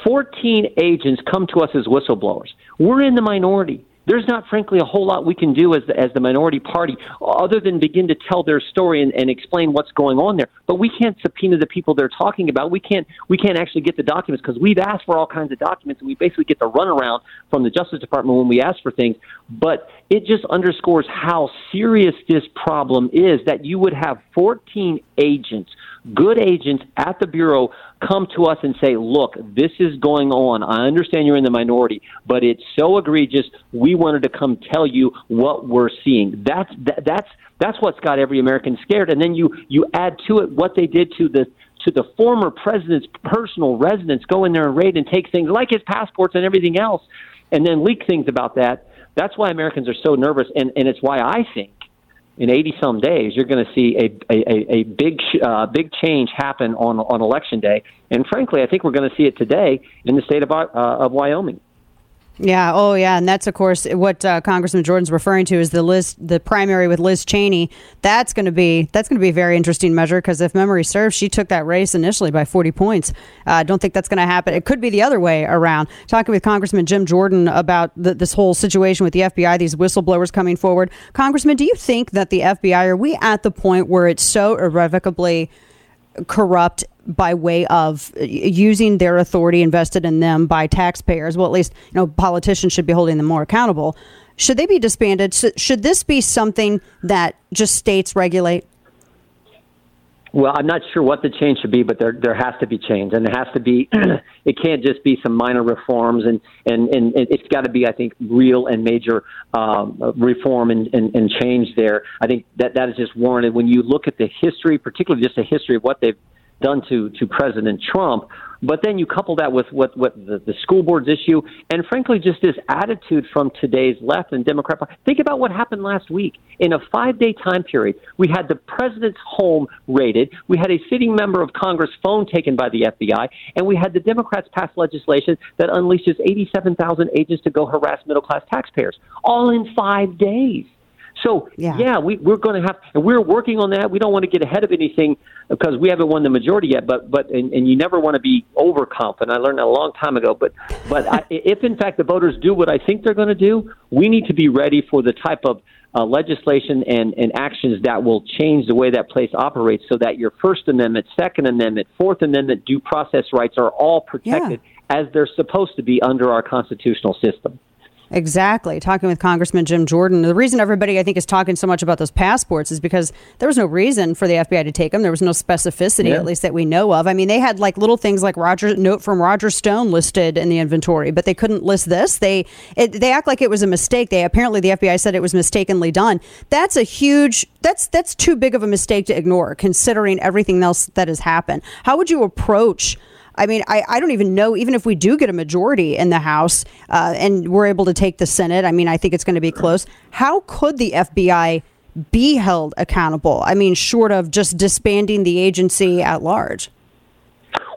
14 agents come to us as whistleblowers. We're in the minority there's not, frankly, a whole lot we can do as the, as the minority party other than begin to tell their story and, and explain what's going on there. But we can't subpoena the people they're talking about. We can't we can't actually get the documents because we've asked for all kinds of documents and we basically get the runaround from the Justice Department when we ask for things. But it just underscores how serious this problem is that you would have 14 agents good agents at the Bureau come to us and say, look, this is going on. I understand you're in the minority, but it's so egregious. We wanted to come tell you what we're seeing. That's, that, that's, that's what's got every American scared. And then you, you add to it what they did to the, to the former president's personal residence, go in there and raid and take things like his passports and everything else, and then leak things about that. That's why Americans are so nervous, and, and it's why I think in 80 some days, you're going to see a, a, a big, uh, big change happen on, on election day. And frankly, I think we're going to see it today in the state of, uh, of Wyoming.
Yeah. Oh, yeah. And that's of course what uh, Congressman Jordan's referring to is the list, the primary with Liz Cheney. That's going to be that's going to be a very interesting measure because if memory serves, she took that race initially by 40 points. I uh, don't think that's going to happen. It could be the other way around. Talking with Congressman Jim Jordan about this whole situation with the FBI, these whistleblowers coming forward. Congressman, do you think that the FBI are we at the point where it's so irrevocably corrupt by way of using their authority invested in them by taxpayers. Well, at least you know politicians should be holding them more accountable. Should they be disbanded? Should this be something that just states regulate?
Well, I'm not sure what the change should be, but there there has to be change, and it has to be. it can't just be some minor reforms, and and and it's got to be, I think, real and major um, reform and, and and change there. I think that that is just warranted when you look at the history, particularly just the history of what they've done to to President Trump. But then you couple that with what what the, the school boards issue, and frankly, just this attitude from today's left and Democrat. Think about what happened last week. In a five day time period, we had the president's home raided, we had a sitting member of Congress' phone taken by the FBI, and we had the Democrats pass legislation that unleashes 87,000 agents to go harass middle class taxpayers, all in five days. So yeah, yeah we, we're going to have, and we're working on that. We don't want to get ahead of anything because we haven't won the majority yet. But but and, and you never want to be overconfident. I learned that a long time ago. But but I, if in fact the voters do what I think they're going to do, we need to be ready for the type of uh, legislation and, and actions that will change the way that place operates, so that your First Amendment, Second Amendment, Fourth Amendment due process rights are all protected yeah. as they're supposed to be under our constitutional system.
Exactly. Talking with Congressman Jim Jordan. The reason everybody, I think, is talking so much about those passports is because there was no reason for the FBI to take them. There was no specificity,
Yeah.
at least that we know of. I mean, they had like little things like Roger note from Roger Stone listed in the inventory, but they couldn't list this. They it, they act like it was a mistake. They apparently the FBI said it was mistakenly done. That's a huge. That's that's too big of a mistake to ignore, considering everything else that has happened. How would you approach? I mean, I, I don't even know, even if we do get a majority in the House uh, and we're able to take the Senate, I mean, I think it's going to be close. How could the FBI be held accountable? I mean, short of just disbanding the agency at large.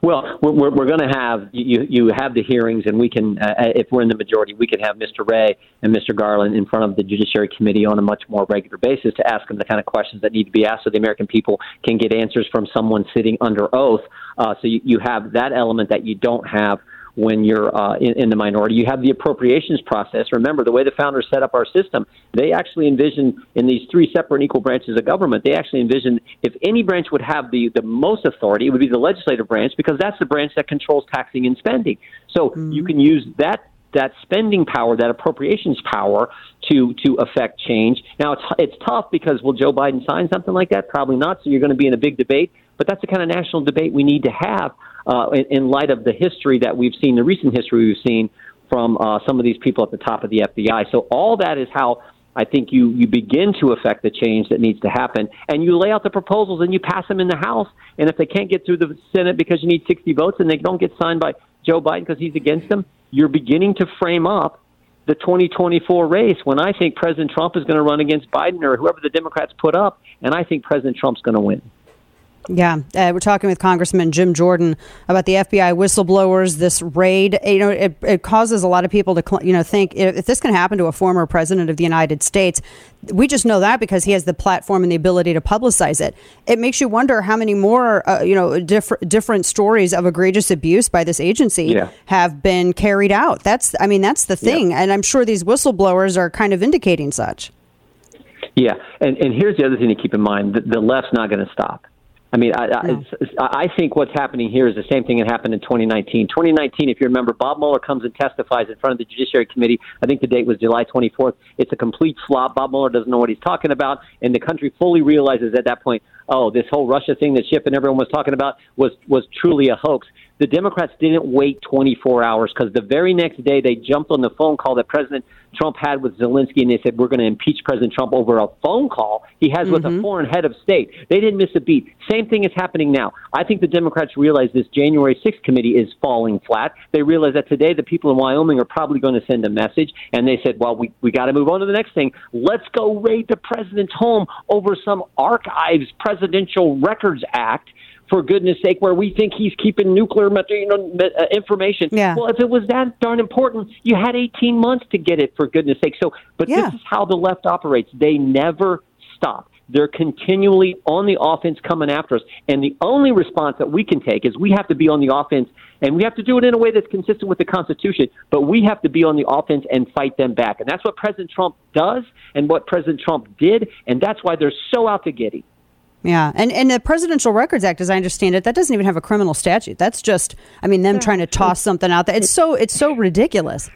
Well, we're, we're, going to have you. You have the hearings, and we can, uh, if we're in the majority, we can have Mr. Wray and Mr. Garland in front of the Judiciary Committee on a much more regular basis to ask them the kind of questions that need to be asked, so the American people can get answers from someone sitting under oath. Uh, so you, you have that element that you don't have when you're uh, in, in the minority. You have the appropriations process. Remember, the way the founders set up our system, they actually envisioned in these three separate and equal branches of government, they actually envisioned if any branch would have the, the most authority, it would be the legislative branch because that's the branch that controls taxing and spending. So you can use that that spending power, that appropriations power, to to affect change. Now it's it's tough because will Joe Biden sign something like that? Probably not. So you're going to be in a big debate. But that's the kind of national debate we need to have uh, in, in light of the history that we've seen, the recent history we've seen from uh, some of these people at the top of the FBI. So all that is how I think you you begin to affect the change that needs to happen, and you lay out the proposals and you pass them in the House. And if they can't get through the Senate because you need 60 votes and they don't get signed by Joe Biden because he's against them, you're beginning to frame up the 2024 race when I think President Trump is going to run against Biden or whoever the Democrats put up, and I think President Trump's going to win.
Yeah, uh, we're talking with Congressman Jim Jordan about the FBI whistleblowers. This raid, you know, it, it causes a lot of people to, you know, think if, if this can happen to a former president of the United States, we just know that because he has the platform and the ability to publicize it. It makes you wonder how many more, uh, you know, different different stories of egregious abuse by this agency
Yeah.
have been carried out. That's, I mean, that's the thing, and I'm sure these whistleblowers are kind of indicating such.
Yeah, and and here's the other thing to keep in mind: the, the left's not going to stop. I mean, I, I, I think what's happening here is the same thing that happened in 2019. 2019, if you remember, Bob Mueller comes and testifies in front of the Judiciary Committee. I think the date was July 24th. It's a complete flop. Bob Mueller doesn't know what he's talking about, and the country fully realizes at that point, oh, this whole Russia thing that Schiff and everyone was talking about was was truly a hoax. The Democrats didn't wait 24 hours because the very next day they jumped on the phone call that President Trump had with Zelensky and they said, We're going to impeach President Trump over a phone call he has with a mm-hmm. foreign head of state. They didn't miss a beat. Same thing is happening now. I think the Democrats realize this January 6th committee is falling flat. They realize that today the people in Wyoming are probably going to send a message, and they said, Well, we, we got to move on to the next thing. Let's go raid the president's home over some Archives Presidential Records Act for goodness sake, where we think he's keeping nuclear material, you know, uh, information.
Yeah.
Well, if it was that darn important, you had 18 months to get it, for goodness sake. So, but
Yeah.
this is how the left operates. They never stop. They're continually on the offense coming after us. And the only response that we can take is we have to be on the offense and we have to do it in a way that's consistent with the Constitution, but we have to be on the offense and fight them back. And that's what President Trump does and what President Trump did. And that's why they're so out to get him.
Yeah, and and the Presidential Records Act, as I understand it, that doesn't even have a criminal statute. That's just, I mean, them trying to toss something out there. It's so it's so ridiculous.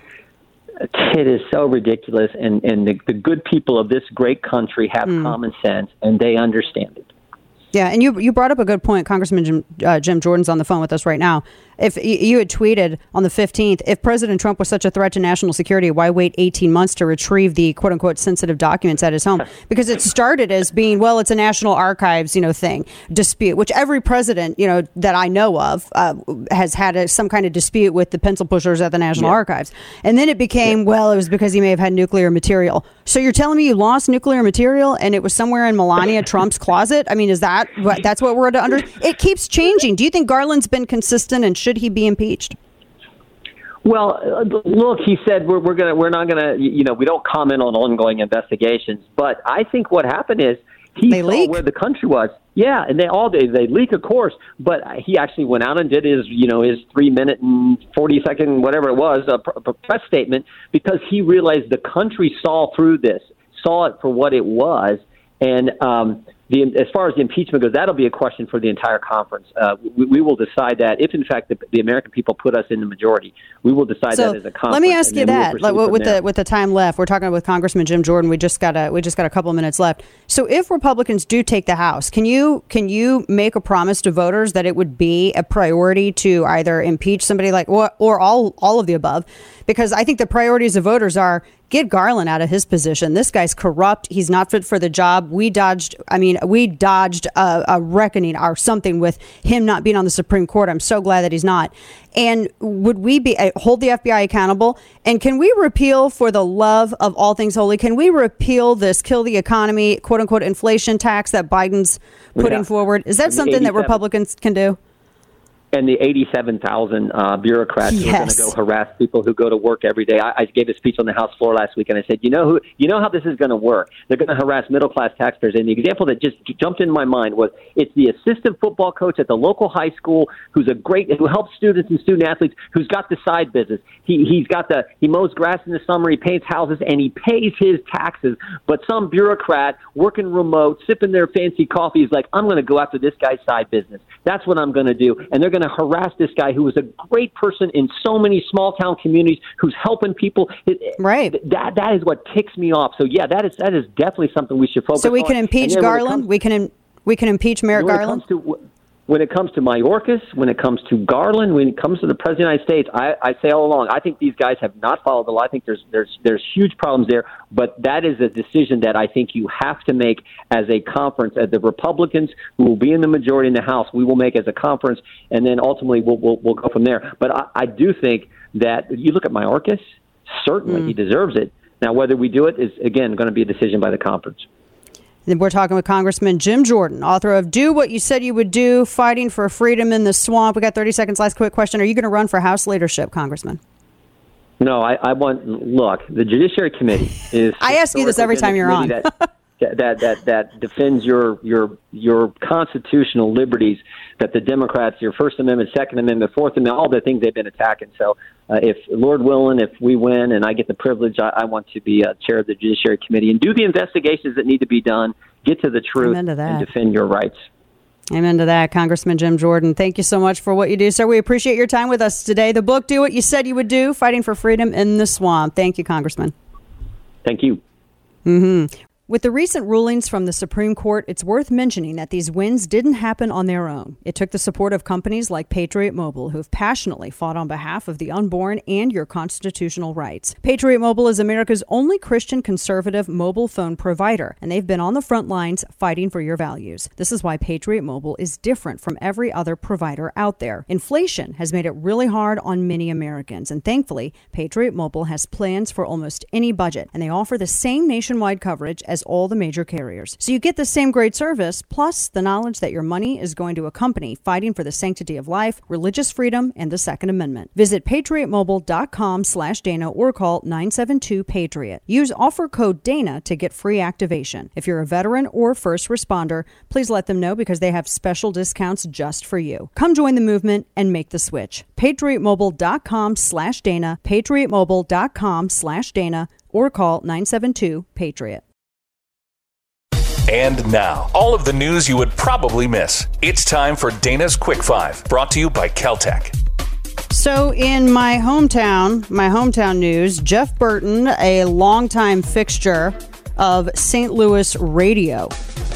It is so ridiculous, and and the, the good people of this great country have common sense, and they understand it.
Yeah, and you you brought up a good point. Congressman Jim, uh, Jim Jordan's on the phone with us right now. If you had tweeted on the 15th, if President Trump was such a threat to national security, why wait 18 months to retrieve the quote unquote sensitive documents at his home? Because it started as being, well, it's a national archives, you know, thing dispute, which every president, you know, that I know of uh, has had a, some kind of dispute with the pencil pushers at the National
Yeah.
Archives, and then it became, well, it was because he may have had nuclear material. So you're telling me you lost nuclear material and it was somewhere in Melania Trump's closet? I mean, is that what, that's what we're to under? It keeps changing. Do you think Garland's been consistent and should he be impeached?
Well, uh, look, he said we're we're gonna we're not gonna you know we don't comment on ongoing investigations, but I think what happened is he saw where the country was. Yeah, and they all they they leak, of course, but he actually went out and did his you know his three minute and forty second whatever it was a, pr- a press statement because he realized the country saw through this, saw it for what it was, and um, the, as far as the impeachment goes, that'll be a question for the entire conference. Uh, we, we, will decide that if, in fact, the, the, American people put us in the majority. We will decide
so
that as a conference.
Let me ask you that. Like, with
there.
the with the time left, we're talking with Congressman Jim Jordan. We just got a we just got a couple of minutes left. So, if Republicans do take the House, can you can you make a promise to voters that it would be a priority to either impeach somebody like or, or all all of the above? Because I think the priorities of voters are get Garland out of his position. This guy's corrupt. He's not fit for the job. We dodged, I mean, we dodged a, a, reckoning or something with him not being on the Supreme Court. I'm so glad that he's not. And would we be uh, hold the FBI accountable? And can we repeal, for the love of all things holy, can we repeal this kill the economy, quote unquote, inflation tax that Biden's putting yeah. forward? Is that something that Republicans can do?
And the 87,000 uh, bureaucrats yes. who are going to go harass people who go to work every day. I, I gave a speech on the House floor last week, and I said, you know who, you know how this is going to work. They're going to harass middle class taxpayers. And the example that just jumped in my mind was it's the assistant football coach at the local high school who's a great who helps students and student athletes who's got the side business. He he's got the he mows grass in the summer, he paints houses, and he pays his taxes. But some bureaucrat working remote, sipping their fancy coffee is like, I'm going to go after this guy's side business. That's what I'm going to do, and they're going to harass this guy who was a great person in so many small town communities who's helping people.
Right.
That that is what ticks me off. So yeah, that is that is definitely something we should focus. On.
So we
on.
can impeach Garland. Comes, we can we can impeach Merrick Garland.
To, when it comes to Mayorkas, when it comes to Garland, when it comes to the President of the United States, I, I say all along, I think these guys have not followed the law. I think there's there's there's huge problems there, but that is a decision that I think you have to make as a conference. As the Republicans who will be in the majority in the House, we will make as a conference, and then ultimately we'll we'll, we'll go from there. But I, I do think that you look at Mayorkas, certainly mm. he deserves it. Now, whether we do it is again going to be a decision by the conference.
We're talking with Congressman Jim Jordan, author of Do What You Said You Would Do Fighting for Freedom in the Swamp. We got 30 seconds. Last quick question. Are you going to run for House leadership, Congressman?
No, I, I want, look, the Judiciary Committee is.
I ask you this every time you're on.
that, that, that, that defends your, your, your constitutional liberties that the Democrats, your First Amendment, Second Amendment, Fourth Amendment, all the things they've been attacking. So, uh, if Lord willing, if we win and I get the privilege, I, I want to be uh, chair of the Judiciary Committee and do the investigations that need to be done, get to the truth, and defend your rights.
Amen to that, Congressman Jim Jordan. Thank you so much for what you do, sir. We appreciate your time with us today. The book, Do What You Said You Would Do Fighting for Freedom in the Swamp. Thank you, Congressman.
Thank you.
Mm-hmm. With the recent rulings from the Supreme Court, it's worth mentioning that these wins didn't happen on their own. It took the support of companies like Patriot Mobile, who have passionately fought on behalf of the unborn and your constitutional rights. Patriot Mobile is America's only Christian conservative mobile phone provider, and they've been on the front lines fighting for your values. This is why Patriot Mobile is different from every other provider out there. Inflation has made it really hard on many Americans, and thankfully, Patriot Mobile has plans for almost any budget, and they offer the same nationwide coverage as as all the major carriers. So you get the same great service, plus the knowledge that your money is going to a company fighting for the sanctity of life, religious freedom, and the Second Amendment. Visit patriotmobile.com slash Dana or call 972-PATRIOT. Use offer code DANA to get free activation. If you're a veteran or first responder, please let them know because they have special discounts just for you. Come join the movement and make the switch. patriotmobile.com slash Dana, patriotmobile.com slash Dana, or call 972-PATRIOT.
And now, all of the news you would probably miss. It's time for Dana's Quick Five, brought to you by Keltec.
So, in my hometown, my hometown news, Jeff Burton, a longtime fixture of St. Louis radio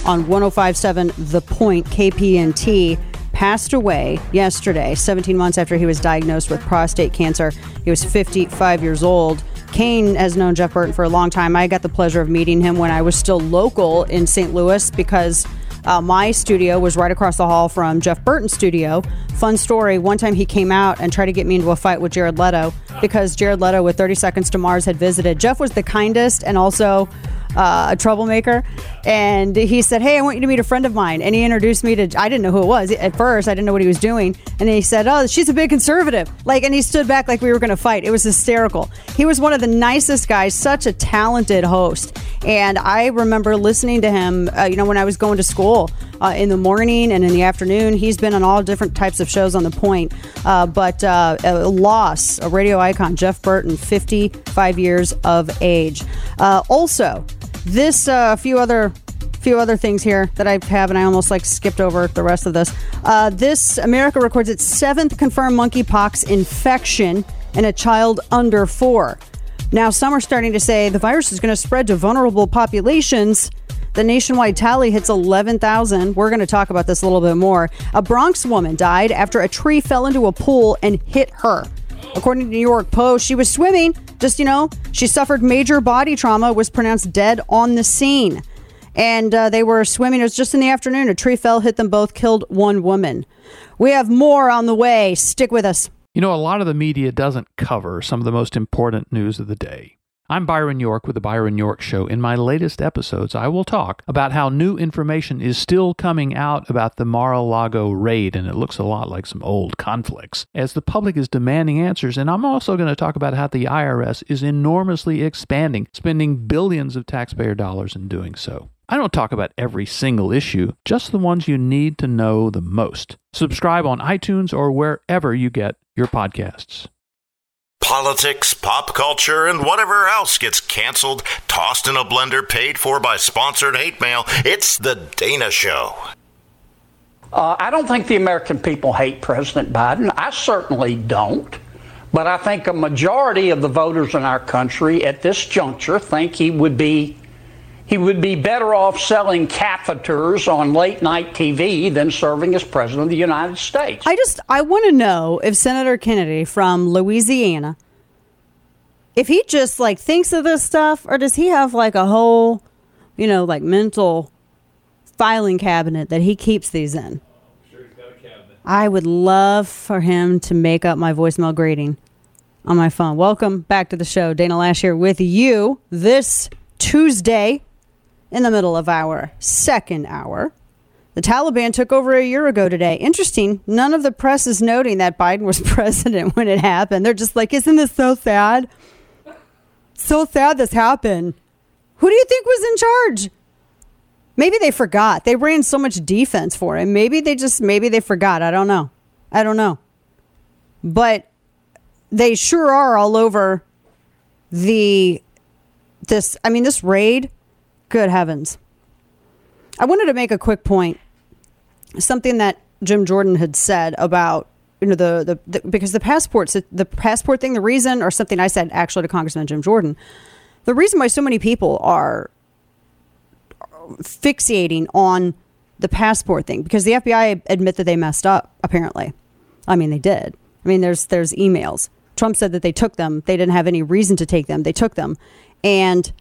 on 1057 The Point, KPNT, passed away yesterday, 17 months after he was diagnosed with prostate cancer. He was 55 years old. Kane has known Jeff Burton for a long time. I got the pleasure of meeting him when I was still local in St. Louis because uh, my studio was right across the hall from Jeff Burton's studio. Fun story one time he came out and tried to get me into a fight with Jared Leto because Jared Leto with 30 Seconds to Mars had visited. Jeff was the kindest and also uh, a troublemaker, and he said, "Hey, I want you to meet a friend of mine." And he introduced me to. I didn't know who it was at first. I didn't know what he was doing, and he said, "Oh, she's a big conservative." Like, and he stood back like we were going to fight. It was hysterical. He was one of the nicest guys, such a talented host, and I remember listening to him. Uh, you know, when I was going to school uh, in the morning and in the afternoon. He's been on all different types of shows on the point. Uh, but uh, a loss, a radio icon, Jeff Burton, 55 years of age. Uh, also, this, uh, a few other few other things here that I have, and I almost like skipped over the rest of this. Uh, this America records its seventh confirmed monkeypox infection in a child under four. Now, some are starting to say the virus is going to spread to vulnerable populations. The nationwide tally hits 11,000. We're going to talk about this a little bit more. A Bronx woman died after a tree fell into a pool and hit her. According to New York Post, she was swimming. Just, you know, she suffered major body trauma, was pronounced dead on the scene. And uh, they were swimming. It was just in the afternoon. A tree fell, hit them both, killed one woman. We have more on the way. Stick with us.
You know, a lot of the media doesn't cover some of the most important news of the day. I'm Byron York with The Byron York Show. In my latest episodes, I will talk about how new information is still coming out about the Mar a Lago raid, and it looks a lot like some old conflicts, as the public is demanding answers. And I'm also going to talk about how the IRS is enormously expanding, spending billions of taxpayer dollars in doing so. I don't talk about every single issue, just the ones you need to know the most. Subscribe on iTunes or wherever you get your podcasts.
Politics, pop culture, and whatever else gets canceled, tossed in a blender, paid for by sponsored hate mail. It's The Dana Show.
Uh, I don't think the American people hate President Biden. I certainly don't. But I think a majority of the voters in our country at this juncture think he would be he would be better off selling catheters on late night TV than serving as president of the United States.
I just I want to know if Senator Kennedy from Louisiana if he just like thinks of this stuff or does he have like a whole, you know, like mental filing cabinet that he keeps these in? I would love for him to make up my voicemail greeting on my phone. Welcome back to the show. Dana Loesch here with you this Tuesday in the middle of our second hour. The Taliban took over a year ago today. Interesting. None of the press is noting that Biden was president when it happened. They're just like, isn't this so sad? So sad this happened. Who do you think was in charge? Maybe they forgot. They ran so much defense for him. Maybe they just, maybe they forgot. I don't know. I don't know. But they sure are all over the, this, I mean, this raid Good heavens. I wanted to make a quick point. Something that Jim Jordan had said about you know the, the, the because the passports the passport thing the reason or something I said actually to Congressman Jim Jordan the reason why so many people are fixating on the passport thing because the FBI admit that they messed up apparently. I mean they did. I mean there's there's emails. Trump said that they took them. They didn't have any reason to take them. They took them. And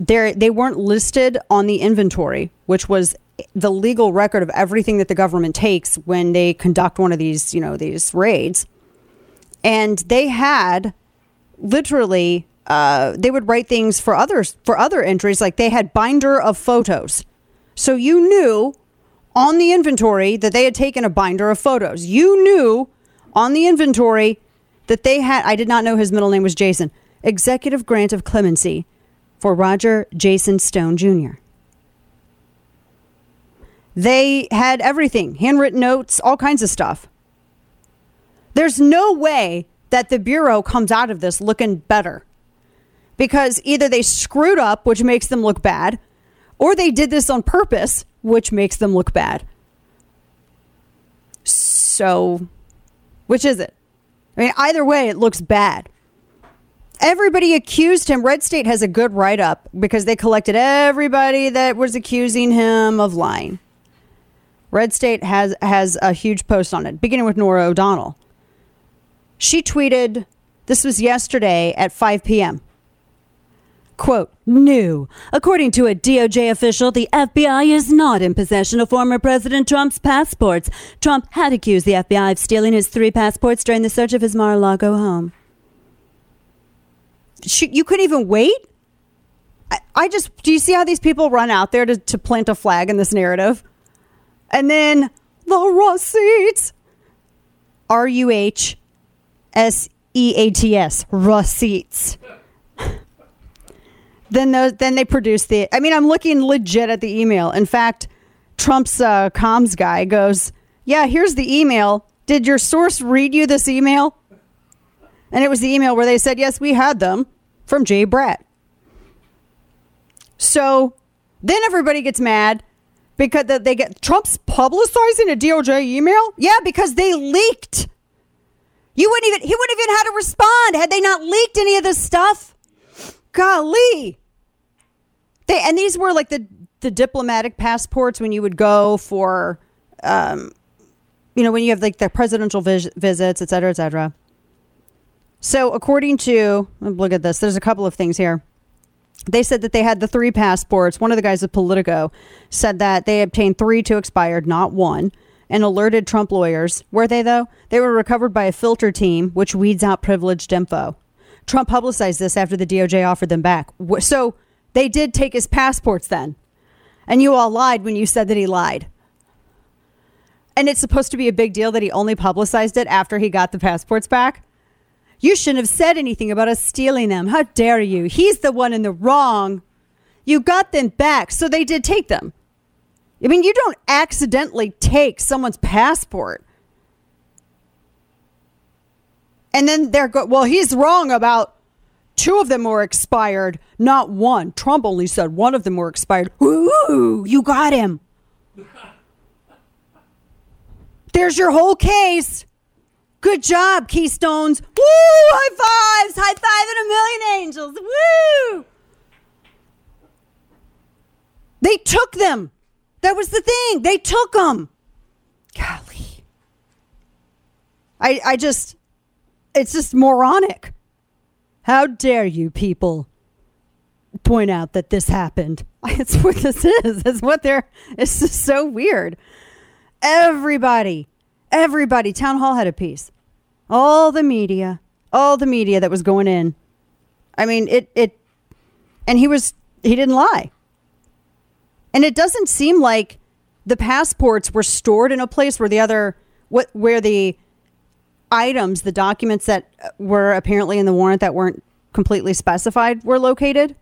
they they weren't listed on the inventory, which was the legal record of everything that the government takes when they conduct one of these, you know, these raids. And they had literally uh, they would write things for others for other entries, like they had binder of photos. So you knew on the inventory that they had taken a binder of photos. You knew on the inventory that they had I did not know his middle name was Jason. Executive grant of clemency for Roger Jason Stone Jr. They had everything handwritten notes, all kinds of stuff. There's no way that the Bureau comes out of this looking better because either they screwed up, which makes them look bad, or they did this on purpose, which makes them look bad. So, which is it? I mean, either way, it looks bad. Everybody accused him. Red State has a good write up because they collected everybody that was accusing him of lying. Red State has has a huge post on it, beginning with Norah O'Donnell. She tweeted, this was yesterday at 5 p.m. Quote, new. According to a DOJ official, the FBI is not in possession of former President Trump's passports. Trump had accused the FBI of stealing his three passports during the search of his Mar a Lago home she, you couldn't even wait. I, I just do you see how these people run out there to, to plant a flag in this narrative, and then the receipts, R U H S E A T S receipts. then those, then they produce the. I mean, I'm looking legit at the email. In fact, Trump's uh, comms guy goes, "Yeah, here's the email. Did your source read you this email?" And it was the email where they said, yes, we had them from Jay Bratt. So Then everybody gets mad because they get Trump's publicizing a DOJ email. Yeah, because they leaked. You wouldn't even he wouldn't even had to respond had they not leaked any of this stuff. Golly. They and these were like the the diplomatic passports when you would go for um you know when you have like the presidential vis- visits, et cetera, et cetera. So according to look at this, there's a couple of things here. They said that they had the three passports. One of the guys at Politico said that they obtained three to expired, not one and alerted Trump lawyers. Were they, though? They were recovered by a filter team, which weeds out privileged info. Trump publicized this after the DOJ offered them back. So they did take his passports then. And you all lied when you said that he lied. And it's supposed to be a big deal that he only publicized it after he got the passports back. You shouldn't have said anything about us stealing them. How dare you? He's the one in the wrong. You got them back, so they did take them. I mean, you don't accidentally take someone's passport. And then they're go, well, he's wrong about two of them were expired, not one. Trump only said one of them were expired. Ooh, you got him. There's your whole case. Good job, Keystones. Woo! High fives! High five and a million angels. Woo! They took them. That was the thing. They took them. Golly. I I just it's just moronic. How dare you people point out that this happened? It's what this is. It's what they're it's just so weird. Everybody, everybody, town hall had a piece. All the media, all the media that was going in. I mean, it it and he was he didn't lie. And it doesn't seem like the passports were stored in a place where the other what where the items, the documents that uh, were apparently in the warrant that weren't completely specified were located.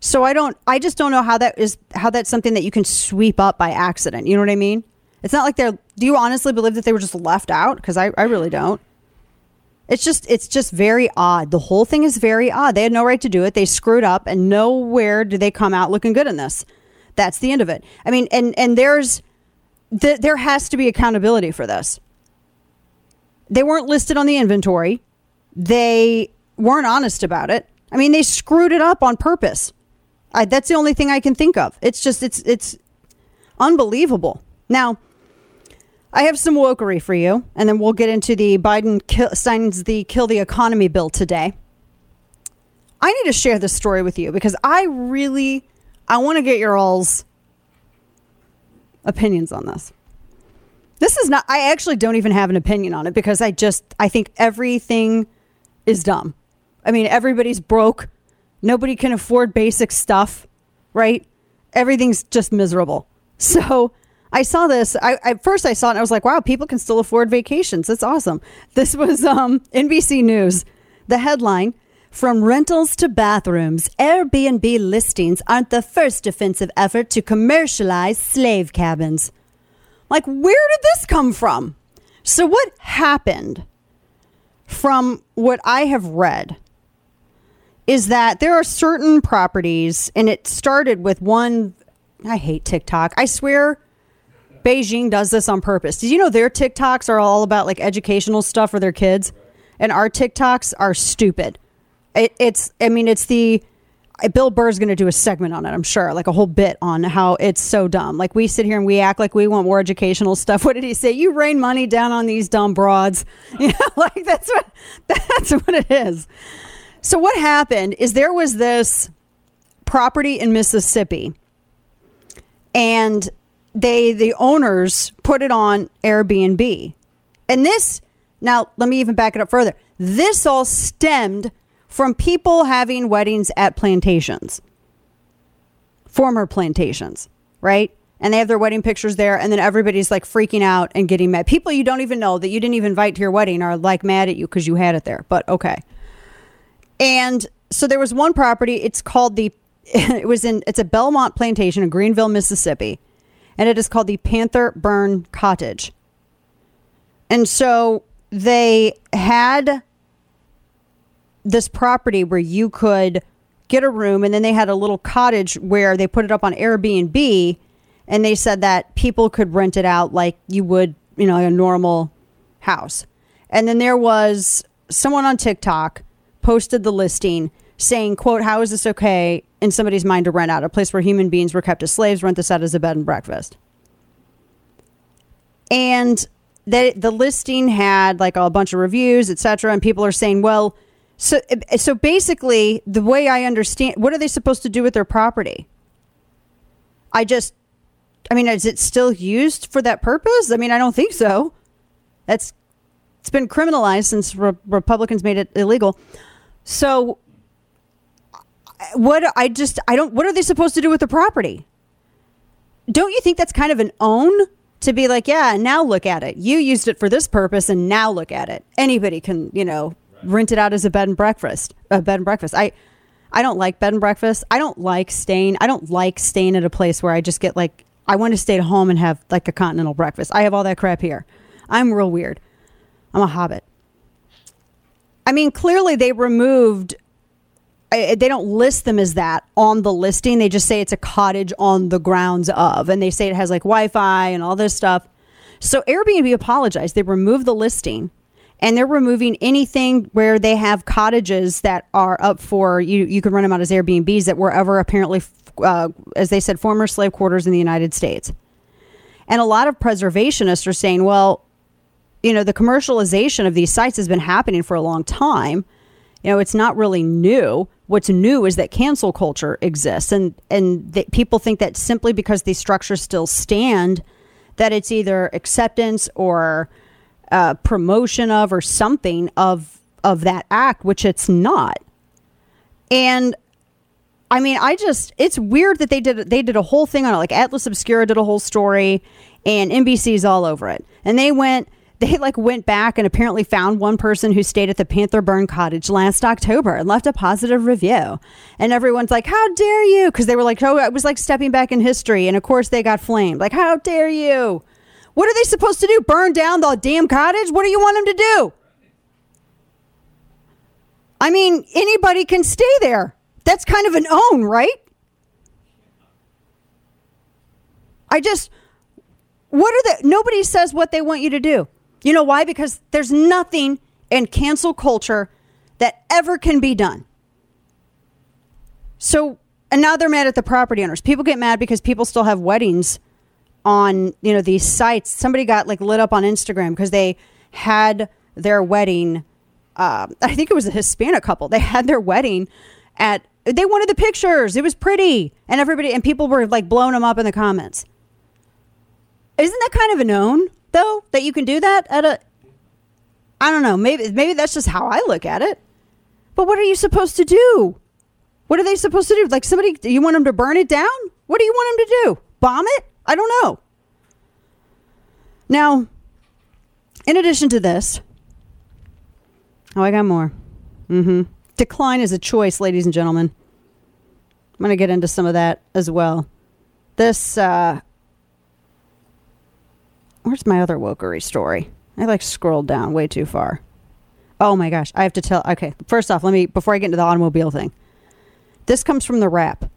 So I don't I just don't know how that is how that's something that you can sweep up by accident. You know what I mean? It's not like they're do you honestly believe that they were just left out? Because I, I really don't. It's just it's just very odd. The whole thing is very odd. They had no right to do it. They screwed up and nowhere do they come out looking good in this. That's the end of it. I mean, and and there's th- there has to be accountability for this. They weren't listed on the inventory. They weren't honest about it. I mean, they screwed it up on purpose. I, that's the only thing I can think of. It's just it's it's unbelievable. Now, I have some wokery for you, and then we'll get into the Biden kill, signs the kill the economy bill today. I need to share this story with you because I really I want to get your all's opinions on this. This is not, I actually don't even have an opinion on it because I just, I think everything is dumb. I mean, everybody's broke. Nobody can afford basic stuff, right? Everything's just miserable. So I saw this. I, at first I saw it and I was like, wow, people can still afford vacations. That's awesome. This was um, NBC News. The headline from rentals to bathrooms, Airbnb listings aren't the first defensive effort to commercialize slave cabins. Like, where did this come from? So, what happened from what I have read is that there are certain properties, and it started with one. I hate TikTok. I swear Beijing does this on purpose. Did you know their TikToks are all about like educational stuff for their kids? And our TikToks are stupid. It, it's, I mean, it's the, Bill Burr's going to do a segment on it, I'm sure, like a whole bit on how it's so dumb. Like we sit here and we act like we want more educational stuff. What did he say? You rain money down on these dumb broads. You know, like that's what that's what it is. So what happened is there was this property in Mississippi, and they the owners put it on Airbnb, and this now let me even back it up further. This all stemmed from people having weddings at plantations, former plantations, right? And they have their wedding pictures there, and then everybody's like freaking out and getting mad. People you don't even know that you didn't even invite to your wedding are like mad at you because you had it there, but okay. And so there was one property, it's called the, it was in, it's a Belmont plantation in Greenville, Mississippi, and it is called the Panther Burn Cottage. And so they had this property where you could get a room, and then they had a little cottage where they put it up on Airbnb, and they said that people could rent it out like you would, you know, a normal house. And then there was someone on TikTok posted the listing saying, quote, how is this okay in somebody's mind to rent out a place where human beings were kept as slaves, rent this out as a bed and breakfast? And the, the listing had like a bunch of reviews, etc. And people are saying, well, so, so basically, the way I understand, what are they supposed to do with their property? I just, I mean, is it still used for that purpose? I mean, I don't think so. That's, it's been criminalized since re- Republicans made it illegal. So, what I just, I don't, what are they supposed to do with the property? Don't you think that's kind of an own to be like, yeah, now look at it. You used it for this purpose and now look at it. Anybody can, you know, rent it out as a bed and breakfast. A bed and breakfast. I I don't like bed and breakfast. I don't like staying. I don't like staying at a place where I just get like I want to stay at home and have like a continental breakfast. I have all that crap here. I'm real weird. I'm a hobbit. I mean, clearly they removed they don't list them as that on the listing. They just say it's a cottage on the grounds of, and they say it has like Wi Fi and all this stuff. So Airbnb apologized. They removed the listing and they're removing anything where they have cottages that are up for you. You can run them out as Airbnbs that were ever apparently, uh, as they said, former slave quarters in the United States. And a lot of preservationists are saying, well, you know, the commercialization of these sites has been happening for a long time. You know, it's not really new. What's new is that cancel culture exists, and and that people think that simply because these structures still stand, that it's either acceptance or uh, promotion of or something of of that act, which it's not. And I mean, I just it's weird that they did they did a whole thing on it. Like Atlas Obscura did a whole story, and NBC's all over it. And they went they like went back and apparently found one person who stayed at the Panther Burn Cottage last October and left a positive review. And everyone's like, "How dare you?" Because they were like, "Oh, it was like stepping back in history." And of course, they got flamed. Like, "How dare you?" What are they supposed to do? Burn down the damn cottage? What do you want them to do? I mean, anybody can stay there. That's kind of an own, right? I just, what are the, nobody says what they want you to do. You know why? Because there's nothing in cancel culture that ever can be done. So, and now they're mad at the property owners. People get mad because people still have weddings on you know these sites somebody got like lit up on instagram because they had their wedding uh, i think it was a hispanic couple they had their wedding at they wanted the pictures it was pretty and everybody and people were like blowing them up in the comments isn't that kind of a known though that you can do that at a i don't know maybe maybe that's just how i look at it but what are you supposed to do what are they supposed to do like somebody you want them to burn it down what do you want them to do bomb it I don't know. Now, in addition to this, oh, I got more. Mm-hmm. Decline is a choice, ladies and gentlemen. I'm going to get into some of that as well. This, uh, where's my other wokery story? I like scrolled down way too far. Oh my gosh, I have to tell. Okay, first off, let me, before I get into the automobile thing, this comes from the Wrap.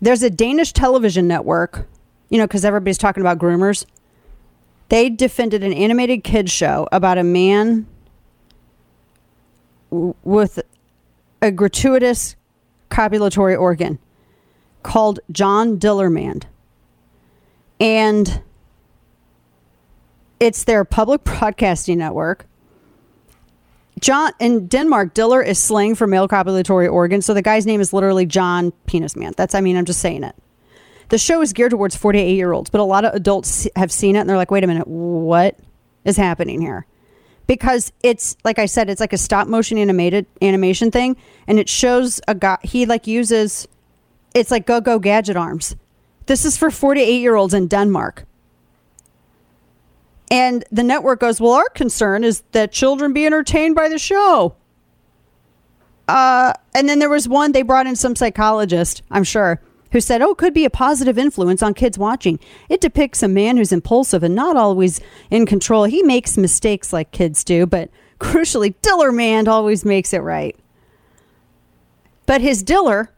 There's a Danish television network, you know, because everybody's talking about groomers. They defended an animated kids show about a man w- with a gratuitous copulatory organ called John Dillermand. And it's their public broadcasting network. John in Denmark, Diller is slang for male copulatory organ, So the guy's name is literally John Penis Man. That's, I mean, I'm just saying it. The show is geared towards 48 year olds, but a lot of adults have seen it and they're like, wait a minute, what is happening here? Because it's, like I said, it's like a stop motion animated animation thing. And it shows a guy, he like uses, it's like go go gadget arms. This is for 48 year olds in Denmark. And the network goes, Well, our concern is that children be entertained by the show. Uh, and then there was one, they brought in some psychologist, I'm sure, who said, Oh, it could be a positive influence on kids watching. It depicts a man who's impulsive and not always in control. He makes mistakes like kids do, but crucially, Dillermand always makes it right. but his diller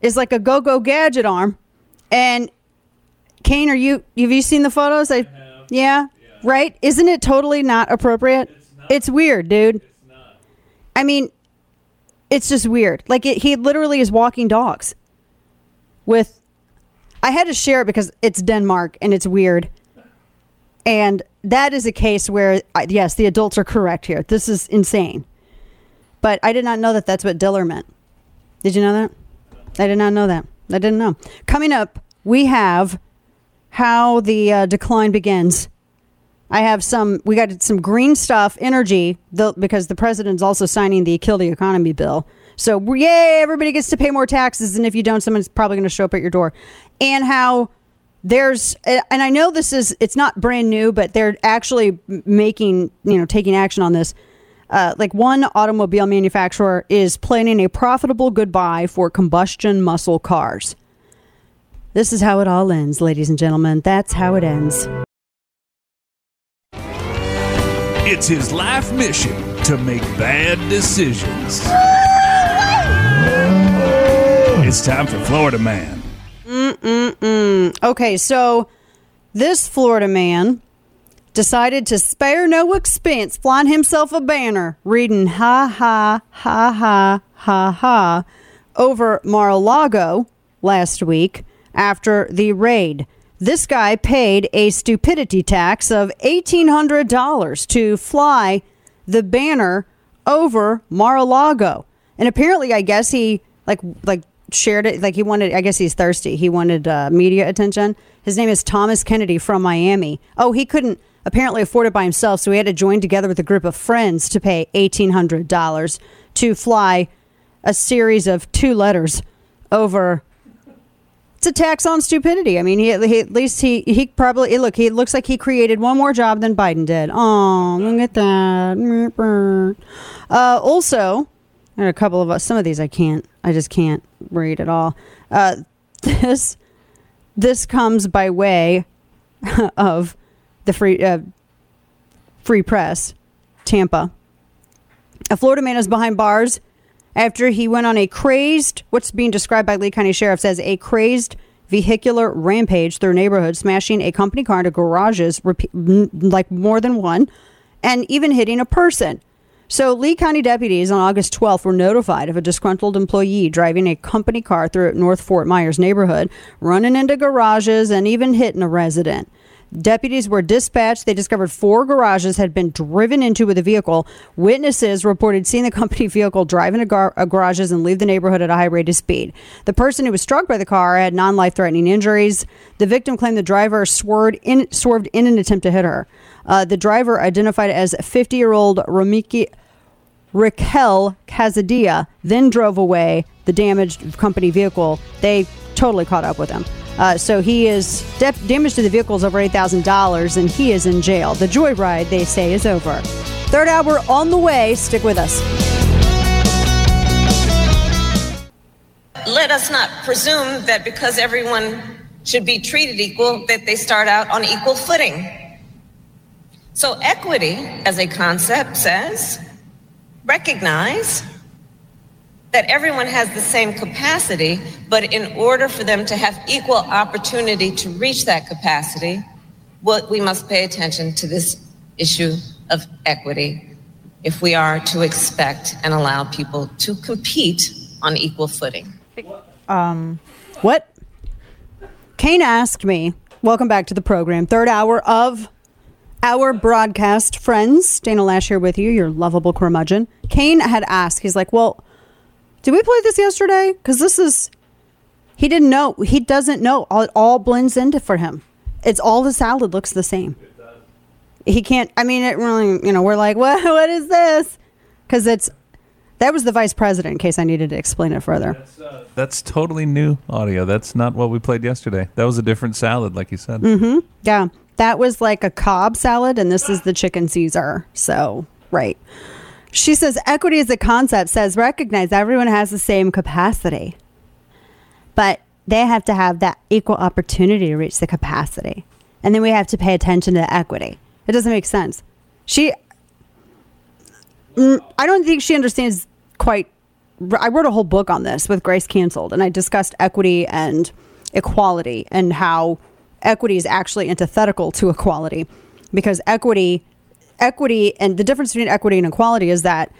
is like a go-go gadget arm. And Kane, are you have you seen the photos? I, yeah, right. Isn't it totally not appropriate? It's, weird, dude. I mean, it's just weird. Like it, he literally is walking dogs with. I had to share it because it's Denmark and it's weird. And that is a case where, yes, the adults are correct here. This is insane. But I did not know that that's what Diller meant. Did you know that? I did not know that. I didn't know. Coming up, we have how the uh, decline begins. I have some. We got some green stuff, energy, the, because the president's also signing the kill the economy bill. So yay, everybody gets to pay more taxes, and if you don't, someone's probably going to show up at your door. And how there's, and I know this is, it's not brand new, but they're actually making, you know, taking action on this. Uh, like one automobile manufacturer is planning a profitable goodbye for combustion muscle cars. This is how it all ends, ladies and gentlemen. That's how it ends.
It's his life mission to make bad decisions. It's time for Florida Man.
Mm-mm-mm. Okay, so this Florida man decided to spare no expense flying himself a banner reading ha ha ha ha ha ha over Mar-a-Lago last week after the raid. This guy paid a stupidity tax of $1,800 to fly the banner over Mar-a-Lago. And apparently, I guess he like like shared it like he wanted I guess he's thirsty. He wanted uh, media attention. His name is Thomas Kennedy from Miami. Oh, he couldn't apparently afford it by himself, so he had to join together with a group of friends to pay $1,800 to fly a series of two letters over it's a tax on stupidity. I mean, he, he, at least he he probably look. He looks like he created one more job than Biden did. Oh, look at that. Uh, also, there are a couple of us. Some of these I can't. I just can't read at all. Uh, this this comes by way of the free uh, free press, Tampa. A Florida man is behind bars after he went on a crazed, what's being described by Lee County Sheriff says a crazed vehicular rampage through neighborhood, smashing a company car into garages, like more than one, and even hitting a person. So, Lee County deputies on August 12th were notified of a disgruntled employee driving a company car through North Fort Myers neighborhood, running into garages and even hitting a resident. Deputies were dispatched. They discovered four garages had been driven into with a vehicle. Witnesses reported seeing the company vehicle drive into gar- uh, garages and leave the neighborhood at a high rate of speed. The person who was struck by the car had non life threatening injuries. The victim claimed the driver swerved in, swerved in an attempt to hit her. Uh, the driver, identified as 50 year old Ramiki. Raquel Casadia then drove away the damaged company vehicle. They totally caught up with him. Uh, so he is def- damage to the vehicle is over eight thousand dollars, and he is in jail. The joyride, they say, is over. Third hour on the way. Stick with us.
Let us not presume that because everyone should be treated equal, that they start out on equal footing. So equity, as a concept, says recognize that everyone has the same capacity, but in order for them to have equal opportunity to reach that capacity, what we must pay attention to this issue of equity if we are to expect and allow people to compete on equal footing.
Um, what? Kane asked me, welcome back to the program, third hour of our broadcast. Friends, Dana Loesch here with you, your lovable curmudgeon. Kane had asked, he's like, well, did we play this yesterday? Because this is, he didn't know. He doesn't know. It all blends into for him. It's all the salad looks the same. He can't, I mean, it really, you know, we're like, what, what is this? Because it's, that was the vice president, in case I needed to explain it further.
That's, uh, that's totally new audio. That's not what we played yesterday. That was a different salad, like you said.
Mm-hmm. Yeah. That was like a Cobb salad, and this is the chicken Caesar. So, right. She says equity as a concept says recognize everyone has the same capacity, but they have to have that equal opportunity to reach the capacity. And then we have to pay attention to equity. It doesn't make sense. She, mm, I don't think she understands quite I wrote a whole book on this with Grace Canceled, and I discussed equity and equality and how equity is actually antithetical to equality because equity equity and the difference between equity and equality is that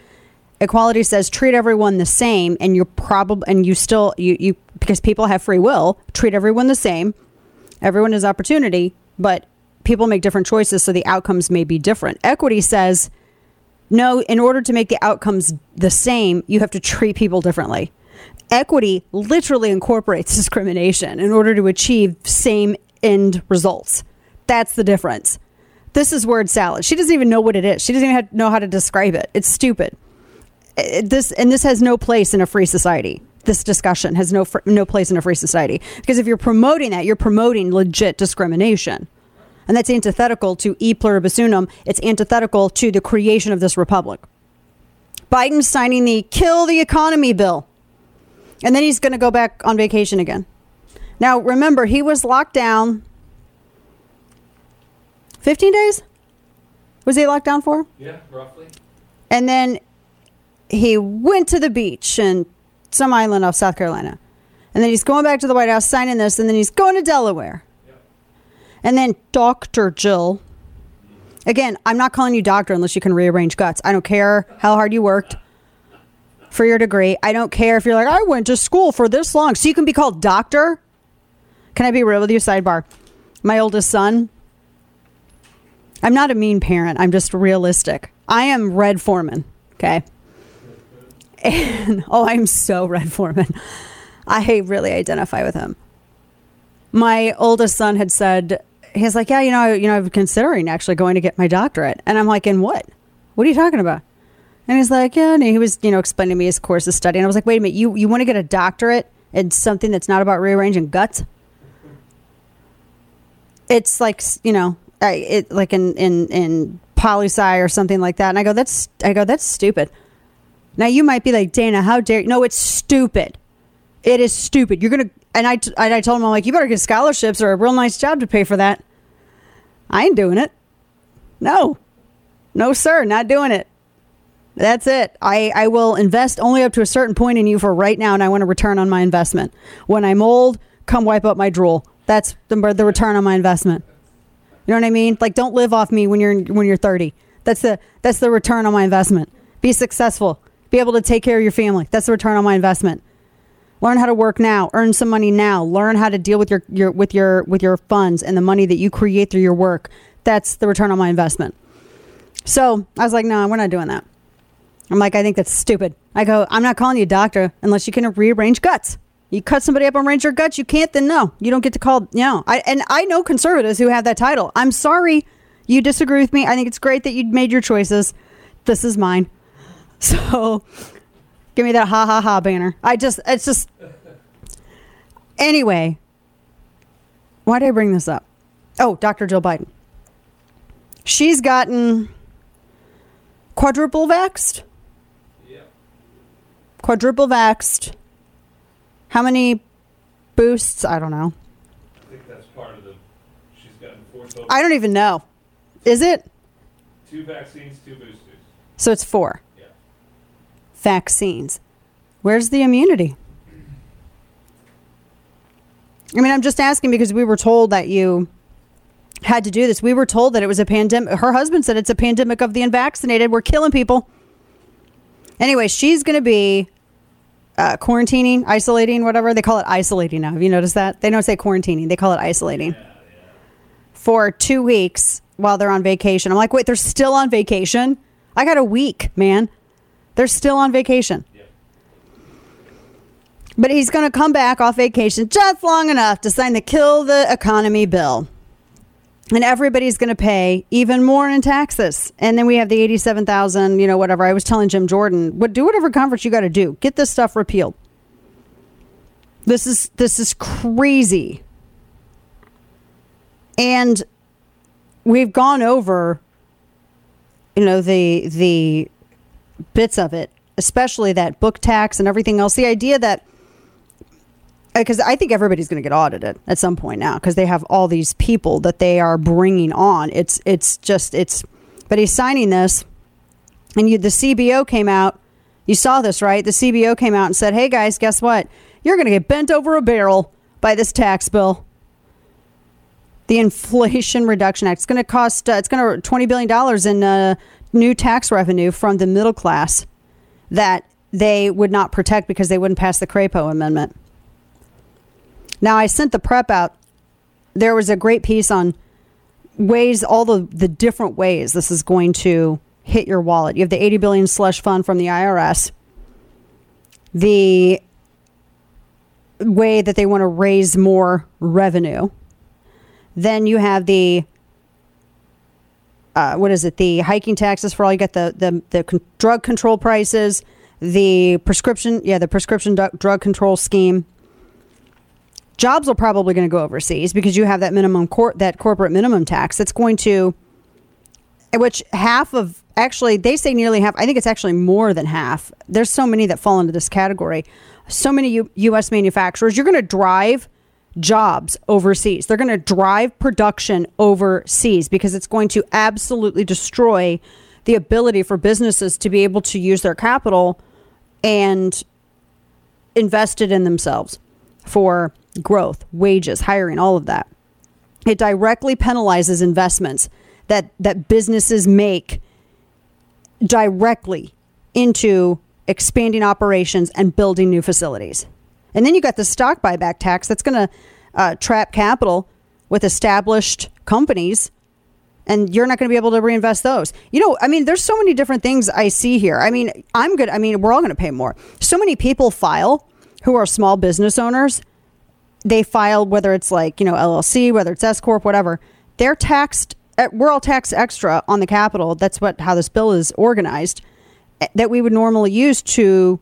equality says treat everyone the same and you're probably and you still you you because people have free will treat everyone the same. Everyone has opportunity but people make different choices so the outcomes may be different. Equity says no in order to make the outcomes the same you have to treat people differently. Equity literally incorporates discrimination in order to achieve same end results. That's the difference this is word salad she doesn't even know what it is she doesn't even know how to describe it it's stupid it- this and this has no place in a free society. This discussion has no fr- no place in a free society because if you're promoting that, you're promoting legit discrimination, and that's antithetical to e pluribus unum. It's antithetical to the creation of this republic. Biden's signing the kill the economy bill, and then he's going to go back on vacation again. Now, remember, he was locked down 15 days. Was he locked down for?
Yeah, roughly.
And then he went to the beach in some island off South Carolina. And then he's going back to the White House signing this, and then he's going to Delaware. Yep. And then Dr. Jill. Again, I'm not calling you doctor unless you can rearrange guts. I don't care how hard you worked for your degree. I don't care if you're like, I went to school for this long. So you can be called doctor. Can I be real with you? Sidebar. My oldest son, I'm not a mean parent. I'm just realistic. I am Red Foreman. Okay. And oh, I'm so Red Foreman. I really identify with him. My oldest son had said, he's like, yeah, you know, I, you know, I'm considering actually going to get my doctorate. And I'm like, in what? What are you talking about? And he's like, yeah, and he was, you know, explaining to me his course of study. And I was like, wait a minute, you, you want to get a doctorate in something that's not about rearranging guts? It's like, you know, I, it like in, in, in poli sci or something like that. And I go, that's, I go, that's stupid. Now you might be like, Dana, how dare you? No, it's stupid. It is stupid. You're gonna and I t- I told him I'm like, you better get scholarships or a real nice job to pay for that. I ain't doing it. No, no, sir, not doing it. That's it. I, I will invest only up to a certain point in you for right now, and I want a return on my investment. When I'm old, come wipe up my drool. That's the, the return on my investment. You know what I mean? Like, don't live off me when you're when you're 30. That's the that's the return on my investment. Be successful. Be able to take care of your family. That's the return on my investment. Learn how to work now. Earn some money now. Learn how to deal with your, your with your with your funds and the money that you create through your work. That's the return on my investment. So I was like, no, we're not doing that. I'm like, I think that's stupid. I go, I'm not calling you a doctor unless you can rearrange guts. You cut somebody up and arrange your guts. You can't, then no, you don't get to call. No, I and I know conservatives who have that title. I'm sorry, you disagree with me. I think it's great that you made your choices. This is mine. So give me that ha ha ha banner. I just, it's just. Anyway, why did I bring this up? Oh, Dr. Jill Biden. She's gotten quadruple vaxxed. Quadruple vaxxed. How many boosts? I don't know.
I think that's part of the. She's gotten four total.
I don't even know. Is it?
Two vaccines, two boosters.
So it's four. Vaccines. Where's the immunity? I mean, I'm just asking because we were told that you had to do this. We were told that it was a pandemic. Her husband said it's a pandemic of the unvaccinated. We're killing people. Anyway, she's going to be uh, quarantining, isolating, whatever. They call it isolating now. Have you noticed that? They don't say quarantining, they call it isolating for two weeks while they're on vacation. I'm like, wait, they're still on vacation? I got a week, man. They're still on vacation. But he's going to come back off vacation just long enough to sign the kill the economy bill. And everybody's going to pay even more in taxes. And then we have the 87,000, you know, whatever. I was telling Jim Jordan, what do whatever conference you got to do. Get this stuff repealed. This is this is crazy. And we've gone over you know the the bits of it, especially that book tax and everything else. The idea that because I think everybody's going to get audited at some point now because they have all these people that they are bringing on. It's it's just it's, but he's signing this, and you the CBO came out You saw this, right? The CBO came out and said, hey guys, guess what? You're going to get bent over a barrel by this tax bill. The Inflation Reduction Act. It's going to cost, uh, it's going to $20 billion in uh, new tax revenue from the middle class that they would not protect because they wouldn't pass the Crapo Amendment. Now, I sent the prep out. There was a great piece on ways, all the, the different ways this is going to hit your wallet. You have the 80 billion slush fund from the IRS. The way that they want to raise more revenue. Then you have the uh, what is it? The hiking taxes for all. You get the the the con- drug control prices, the prescription, yeah, the prescription drug control scheme. Jobs are probably going to go overseas because you have that minimum cor- that corporate minimum tax that's going to, which half of actually they say nearly half. I think it's actually more than half. There's so many that fall into this category. So many U- U.S. manufacturers. You're going to drive jobs overseas. They're going to drive production overseas because it's going to absolutely destroy the ability for businesses to be able to use their capital and invest it in themselves for growth, wages, hiring, all of that. It directly penalizes investments that that businesses make directly into expanding operations and building new facilities. And then you got the stock buyback tax that's going to uh, trap capital with established companies and you're not going to be able to reinvest those. You know, I mean, there's so many different things I see here. I mean, I'm good. I mean, we're all going to pay more. So many people file who are small business owners. They file whether it's like, you know, LLC, whether it's S Corp, whatever. They're taxed. eh, We're all taxed extra on the capital. That's what how this bill is organized eh, that we would normally use to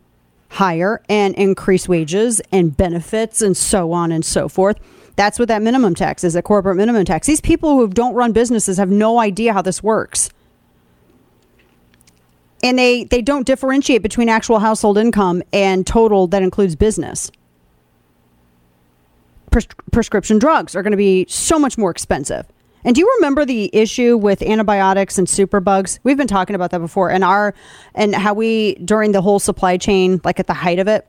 hire and increase wages and benefits and so on and so forth. That's what that minimum tax is, a corporate minimum tax. These people who don't run businesses have no idea how this works. And they, they don't differentiate between actual household income and total that includes business. Pres- prescription drugs are going to be so much more expensive. And do you remember the issue with antibiotics and superbugs? We've been talking about that before, and our and how we during the whole supply chain, like at the height of it,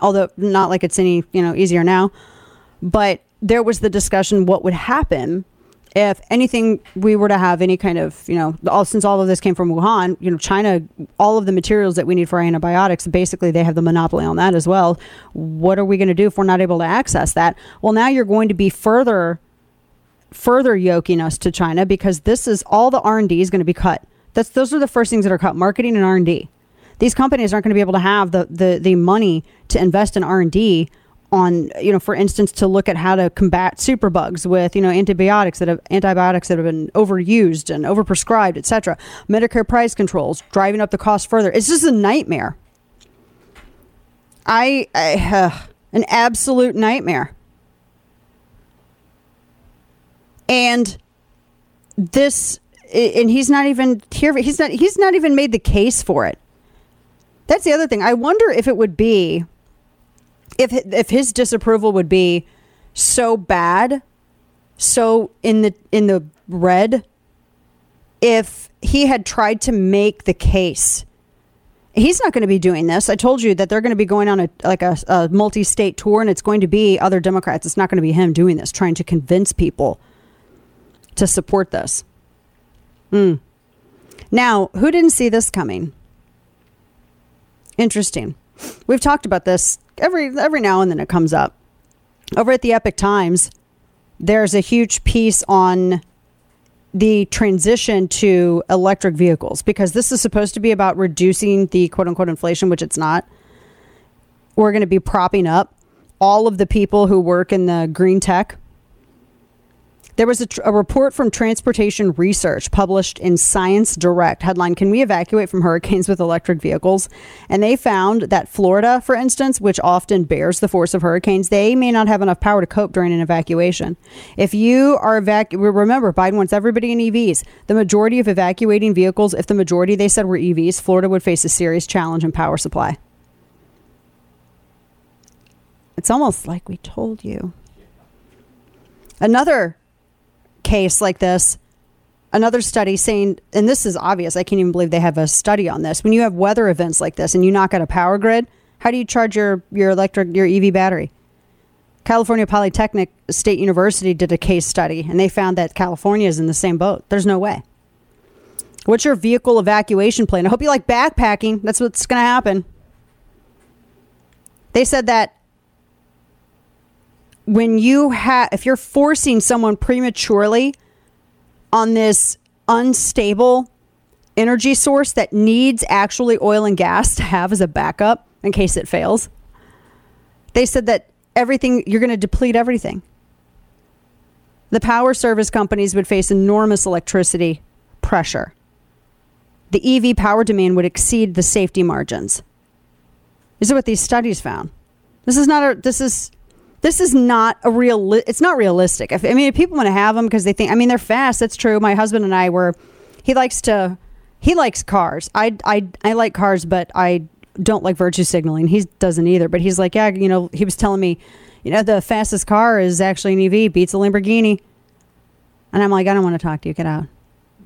although not like it's any you know easier now, but there was the discussion what would happen if anything we were to have any kind of you know all since all of this came from Wuhan, you know China, all of the materials that we need for antibiotics, basically they have the monopoly on that as well. What are we going to do if we're not able to access that? Well, now you're going to be further further yoking us to China because this is all the R&D is going to be cut. That's those are the first things that are cut, marketing and R&D. These companies aren't going to be able to have the the the money to invest in R&D on you know for instance to look at how to combat superbugs with you know antibiotics that have antibiotics that have been overused and overprescribed etc medicare price controls driving up the cost further. It's just a nightmare. I, I uh, an absolute nightmare. And this and he's not even here he's not he's not even made the case for it. That's the other thing. I wonder if it would be if if his disapproval would be so bad so in the in the red if he had tried to make the case he's not going to be doing this. I told you that they're going to be going on a like a, a multi-state tour and it's going to be other democrats. It's not going to be him doing this trying to convince people to support this. Hmm. now who didn't see this coming? Interesting we've talked about this every every now and then it comes up. Over at the Epoch Times there's a huge piece on the transition to electric vehicles because this is supposed to be about reducing the quote unquote inflation which it's not. We're going to be propping up all of the people who work in the green tech there was a, tr- a, report from Transportation Research published in Science Direct. Headline Can we evacuate from hurricanes with electric vehicles? And they found that Florida, for instance, which often bears the force of hurricanes, they may not have enough power to cope during an evacuation. If you are evacuating, remember, Biden wants everybody in EVs. The majority of evacuating vehicles, if the majority they said were EVs, Florida would face a serious challenge in power supply. It's almost like we told you. Another case like this another study saying, and this is obvious, I can't even believe they have a study on this. When you have weather events like this and you knock out a power grid, how do you charge your, your electric, your EV battery? California Polytechnic State University did a case study and they found that California is in the same boat. There's no way. What's your vehicle evacuation plan? I hope you like backpacking. That's what's going to happen. They said that when you have, if you're forcing someone prematurely on this unstable energy source that needs actually oil and gas to have as a backup in case it fails, they said that everything, you're going to deplete everything. The power service companies would face enormous electricity pressure. The EV power demand would exceed the safety margins. This is what these studies found. This is not a. This is this is not a real. It's not realistic. If, I mean, if people want to have them because they think. I mean, they're fast. That's true. My husband and I were. He likes to. He likes cars. I I I like cars, but I don't like virtue signaling. He doesn't either. But he's like, yeah, you know, he was telling me, you know, the fastest car is actually an EV, beats a Lamborghini. And I'm like, I don't want to talk to you. Get out.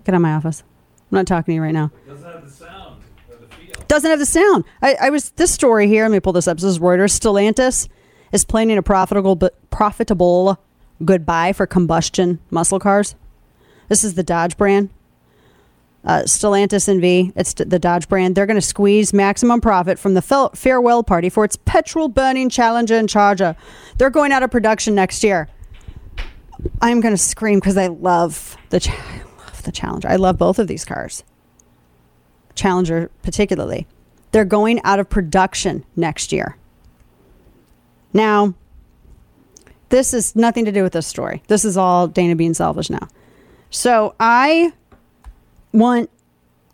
Get out of my office. I'm not talking to you right now.
Doesn't have the sound or the feel.
Doesn't have the sound. I, I was this story here. Let me pull this up. This is Reuters. Stellantis is planning a profitable but profitable goodbye for combustion muscle cars. This is the Dodge brand. Uh, Stellantis NV, it's the Dodge brand. They're going to squeeze maximum profit from the farewell party for its petrol burning Challenger and Charger. They're going out of production next year. I'm going to scream because I love the ch- I love the Challenger. I love both of these cars. Challenger particularly. They're going out of production next year. Now, this is nothing to do with this story. This is all Dana being selfish now. So I want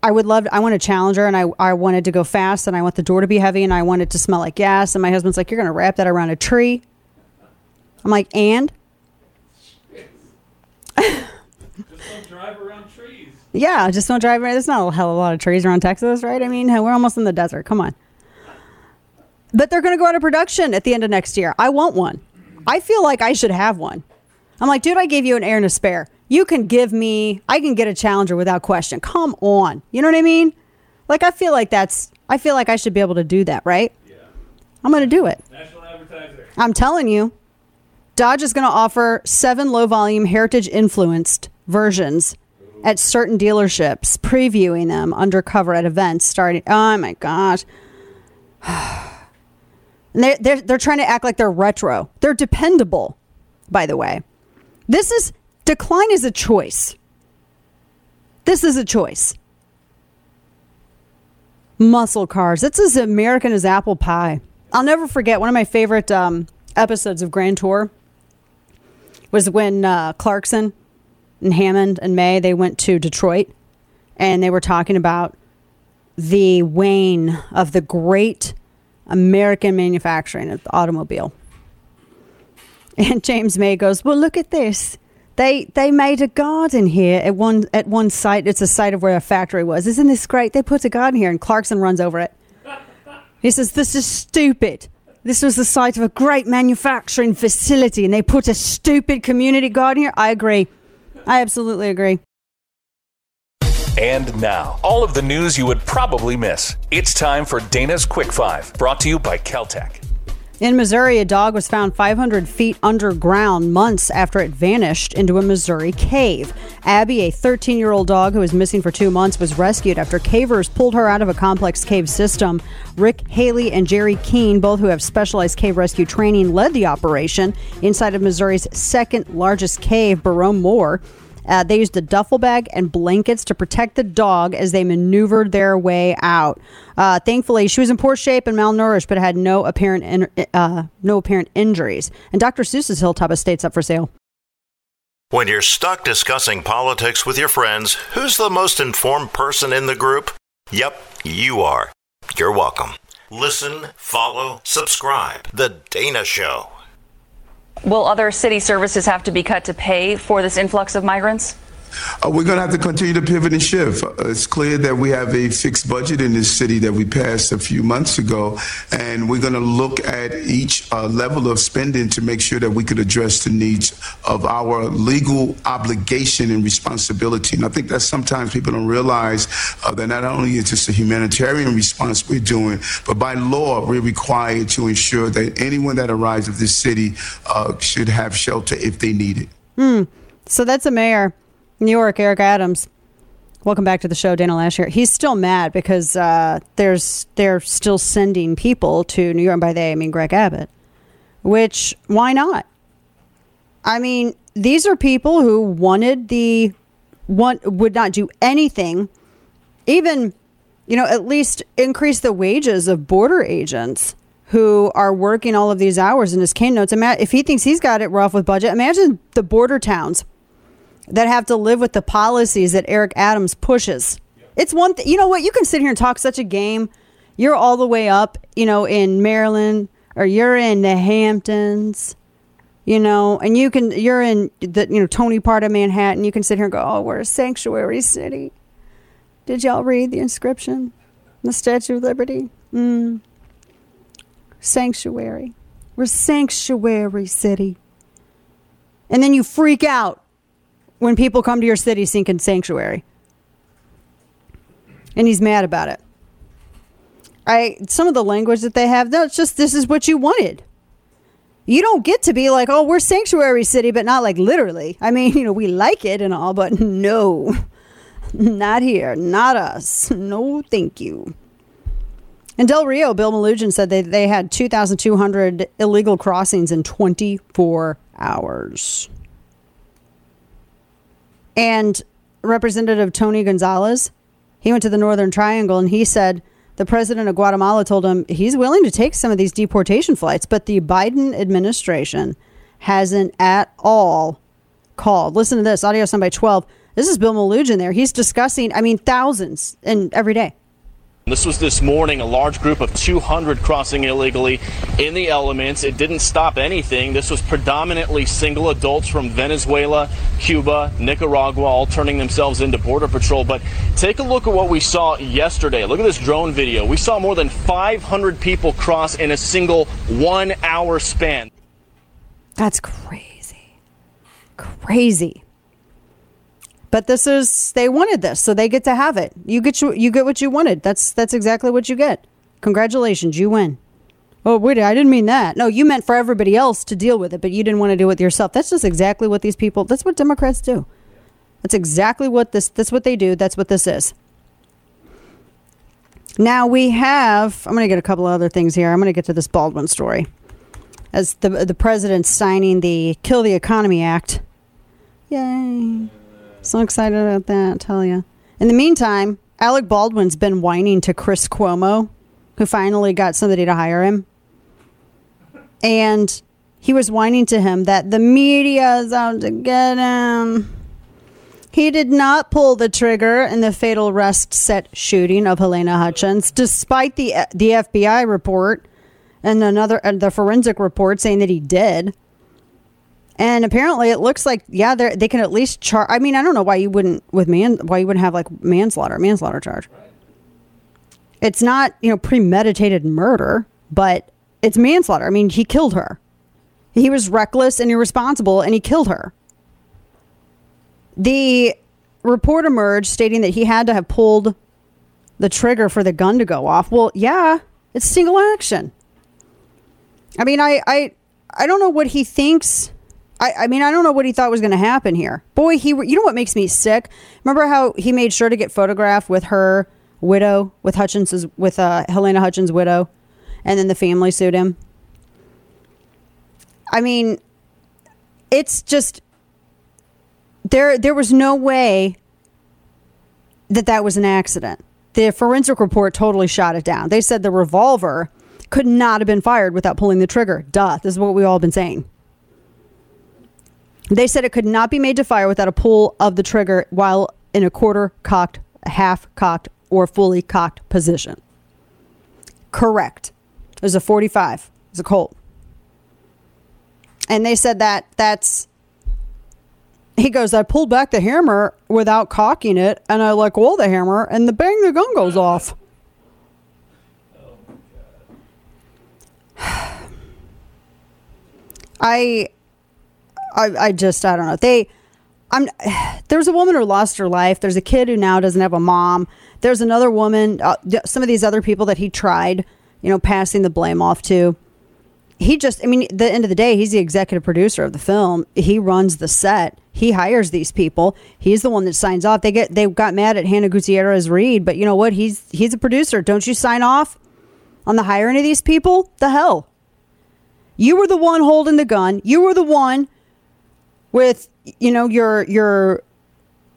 I would love I want a challenger and I, I wanted to go fast and I want the door to be heavy and I want it to smell like gas and my husband's like, You're gonna wrap that around a tree. I'm like, and just don't
drive around trees.
Yeah, just don't drive. Around. There's not a hell of a lot of trees around Texas, right? I mean, we're almost in the desert. Come on. But they're going to go out of production at the end of next year. I want one. I feel like I should have one. I'm like, dude, I gave you an air and a spare. You can give me, I can get a challenger without question. Come on. You know what I mean? Like, I feel like that's, I feel like I should be able to do that, right? Yeah. I'm going to do it.
National advertiser.
I'm telling you, Dodge is going to offer seven low volume heritage influenced versions at certain dealerships, previewing them undercover at events starting. Oh my gosh. They're, they're, they're trying to act like they're retro. They're dependable, by the way. This is decline is a choice. This is a choice. Muscle cars. It's as American as apple pie. I'll never forget one of my favorite um, episodes of Grand Tour was when uh, Clarkson and Hammond and May they went to Detroit and they were talking about the wane of the great American manufacturing of the automobile. And James May goes, "Well, look at this. They they made a garden here at one at one site. It's a site of where a factory was. Isn't this great? They put a garden here." And Clarkson runs over it. He says, "This is stupid. This was the site of a great manufacturing facility, and they put a stupid community garden here." I agree. I absolutely agree.
And now, all of the news you would probably miss. It's time for Dana's Quick Five, brought to you by KelTec.
In Missouri, a dog was found 500 feet underground months after it vanished into a Missouri cave. Abby, a 13 year old dog who was missing for two months, was rescued after cavers pulled her out of a complex cave system. Rick Haley and Jerry Keene, both who have specialized cave rescue training, led the operation inside of Missouri's second largest cave, Berome Moore. Uh, they used a duffel bag and blankets to protect the dog as they maneuvered their way out. Uh, thankfully, she was in poor shape and malnourished, but had no apparent in, uh, no apparent injuries. And Dr. Seuss's Hilltop Estate's up for sale.
When you're stuck discussing politics with your friends, who's the most informed person in the group? Yep, you are. You're welcome. Listen, follow, subscribe. The Dana Show.
Will other city services have to be cut to pay for this influx of migrants? Uh, we're going to have to continue to pivot and shift. Uh, it's clear that we have a fixed budget in this city that we passed a few months ago, and we're going to look at each uh, level of spending to make sure that we could address the needs of our legal obligation and responsibility. And I think that sometimes people don't realize uh, that not only is this a humanitarian response we're doing, but by law we're required to ensure that anyone that arrives of this city uh, should have shelter if they need it.
Hmm. So that's a mayor. New York, Eric Adams. Welcome back to the show, Dana Loesch here. He's still mad because uh, there's they're still sending people to New York. And by they, I mean Greg Abbott. Which why not? I mean, these are people who wanted the want would not do anything, even you know at least increase the wages of border agents who are working all of these hours in his Kane notes. If he thinks he's got it rough with budget, imagine the border towns that have to live with the policies that Eric Adams pushes. It's one thing, you know what? You can sit here and talk such a game. You're all the way up, you know, in Maryland or you're in the Hamptons, you know, and you can, you're in the, you know, Tony part of Manhattan. You can sit here and go, oh, we're a sanctuary city. Did y'all read the inscription? The Statue of Liberty? Mm. Sanctuary. We're sanctuary city. And then you freak out when people come to your city seeking sanctuary. And he's mad about it. I some of the language that they have, that's just this is what you wanted. You don't get to be like, oh, we're sanctuary city, but not like literally. I mean, you know, we like it and all, but no, not here, not us. No, thank you. In Del Rio, Bill Melugin said they, they had 2,200 illegal crossings in 24 hours. And Representative Tony Gonzalez, he went to the Northern Triangle and he said the president of Guatemala told him he's willing to take some of these deportation flights, but the Biden administration hasn't at all called. Listen to this audio signed by 12. This is Bill Melugin there. He's discussing, I mean, thousands and every day.
This was this morning, a large group of 200 crossing illegally in the elements. It didn't stop anything. This was predominantly single adults from Venezuela, Cuba, Nicaragua, all turning themselves into Border Patrol. But take a look at what we saw yesterday. Look at this drone video. We saw more than 500 people cross in a single one hour span.
That's crazy. Crazy. But this is they wanted this, so they get to have it. You get you, you get what you wanted. That's that's exactly what you get. Congratulations, you win. Oh wait, I didn't mean that. No, you meant for everybody else to deal with it, but you didn't want to do it yourself. That's just exactly what these people. That's what Democrats do. That's exactly what this. That's what they do. That's what this is. Now we have. I'm going to get a couple other things here. I'm going to get to this Baldwin story. As the the president's signing the Kill the Economy Act. Yay. So excited about that, I tell you. In the meantime, Alec Baldwin's been whining to Chris Cuomo, who finally got somebody to hire him. And he was whining to him that the media is out to get him. He did not pull the trigger in the fatal Rust set shooting of Halyna Hutchins, despite the the FBI report and another uh, the forensic report saying that he did. And apparently, it looks like yeah, they they can at least charge. I mean, I don't know why you wouldn't with man why you wouldn't have like manslaughter manslaughter charge. It's not you know premeditated murder, but it's manslaughter. I mean, he killed her. He was reckless and irresponsible, and he killed her. The report emerged stating that he had to have pulled the trigger for the gun to go off. Well, yeah, it's single action. I mean, I I I don't know what he thinks I, I mean, I don't know what he thought was going to happen here. Boy, he, you know what makes me sick? Remember how he made sure to get photographed with her widow, with Hutchins's, with uh, Halyna Hutchins' widow, and then the family sued him. I mean, it's just there. There was no way that that was an accident. The forensic report totally shot it down. They said the revolver could not have been fired without pulling the trigger. Duh. This is what we've all been saying. They said it could not be made to fire without a pull of the trigger while in a quarter cocked, half cocked, or fully cocked position. Correct. It was a 45. It was a Colt. And they said that that's He goes, I pulled back the hammer without cocking it, and I let go the hammer, and the bang, the gun goes off. Oh, I, I, I just, I don't know. They, I'm. There's a woman who lost her life. There's a kid who now doesn't have a mom. There's another woman. Uh, some of these other people that he tried, you know, passing the blame off to. He just, I mean, at the end of the day, he's the executive producer of the film. He runs the set. He hires these people. He's the one that signs off. They get, they got mad at Hannah Gutierrez Reed, but you know what? He's he's a producer. Don't you sign off on the hiring of these people? The hell. You were the one holding the gun. You were the one with you know your your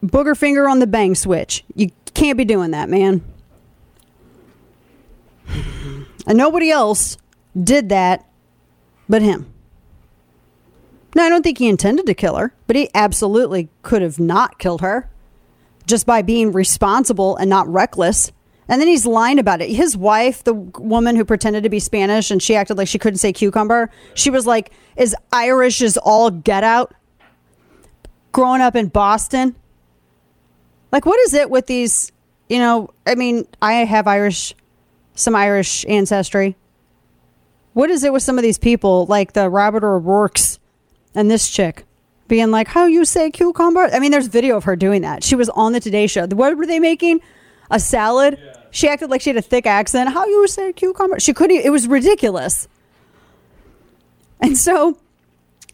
booger finger on the bang switch. You can't be doing that, man. And nobody else did that but him. Now, I don't think he intended to kill her, but he absolutely could have not killed her just by being responsible and not reckless. And then he's lying about it. His wife, the woman who pretended to be Spanish and she acted like she couldn't say cucumber, she was like as Irish as all get out growing up in Boston. Like, what is it with these? You know, I mean, I have Irish, some Irish ancestry. What is it with some of these people, like the Robert O'Rourke's and this chick, being like, "How you say cucumber?" I mean, there's video of her doing that. She was on the Today Show. What were they making? A salad. Yeah. She acted like she had a thick accent. How you say cucumber? She couldn't. It was ridiculous. And so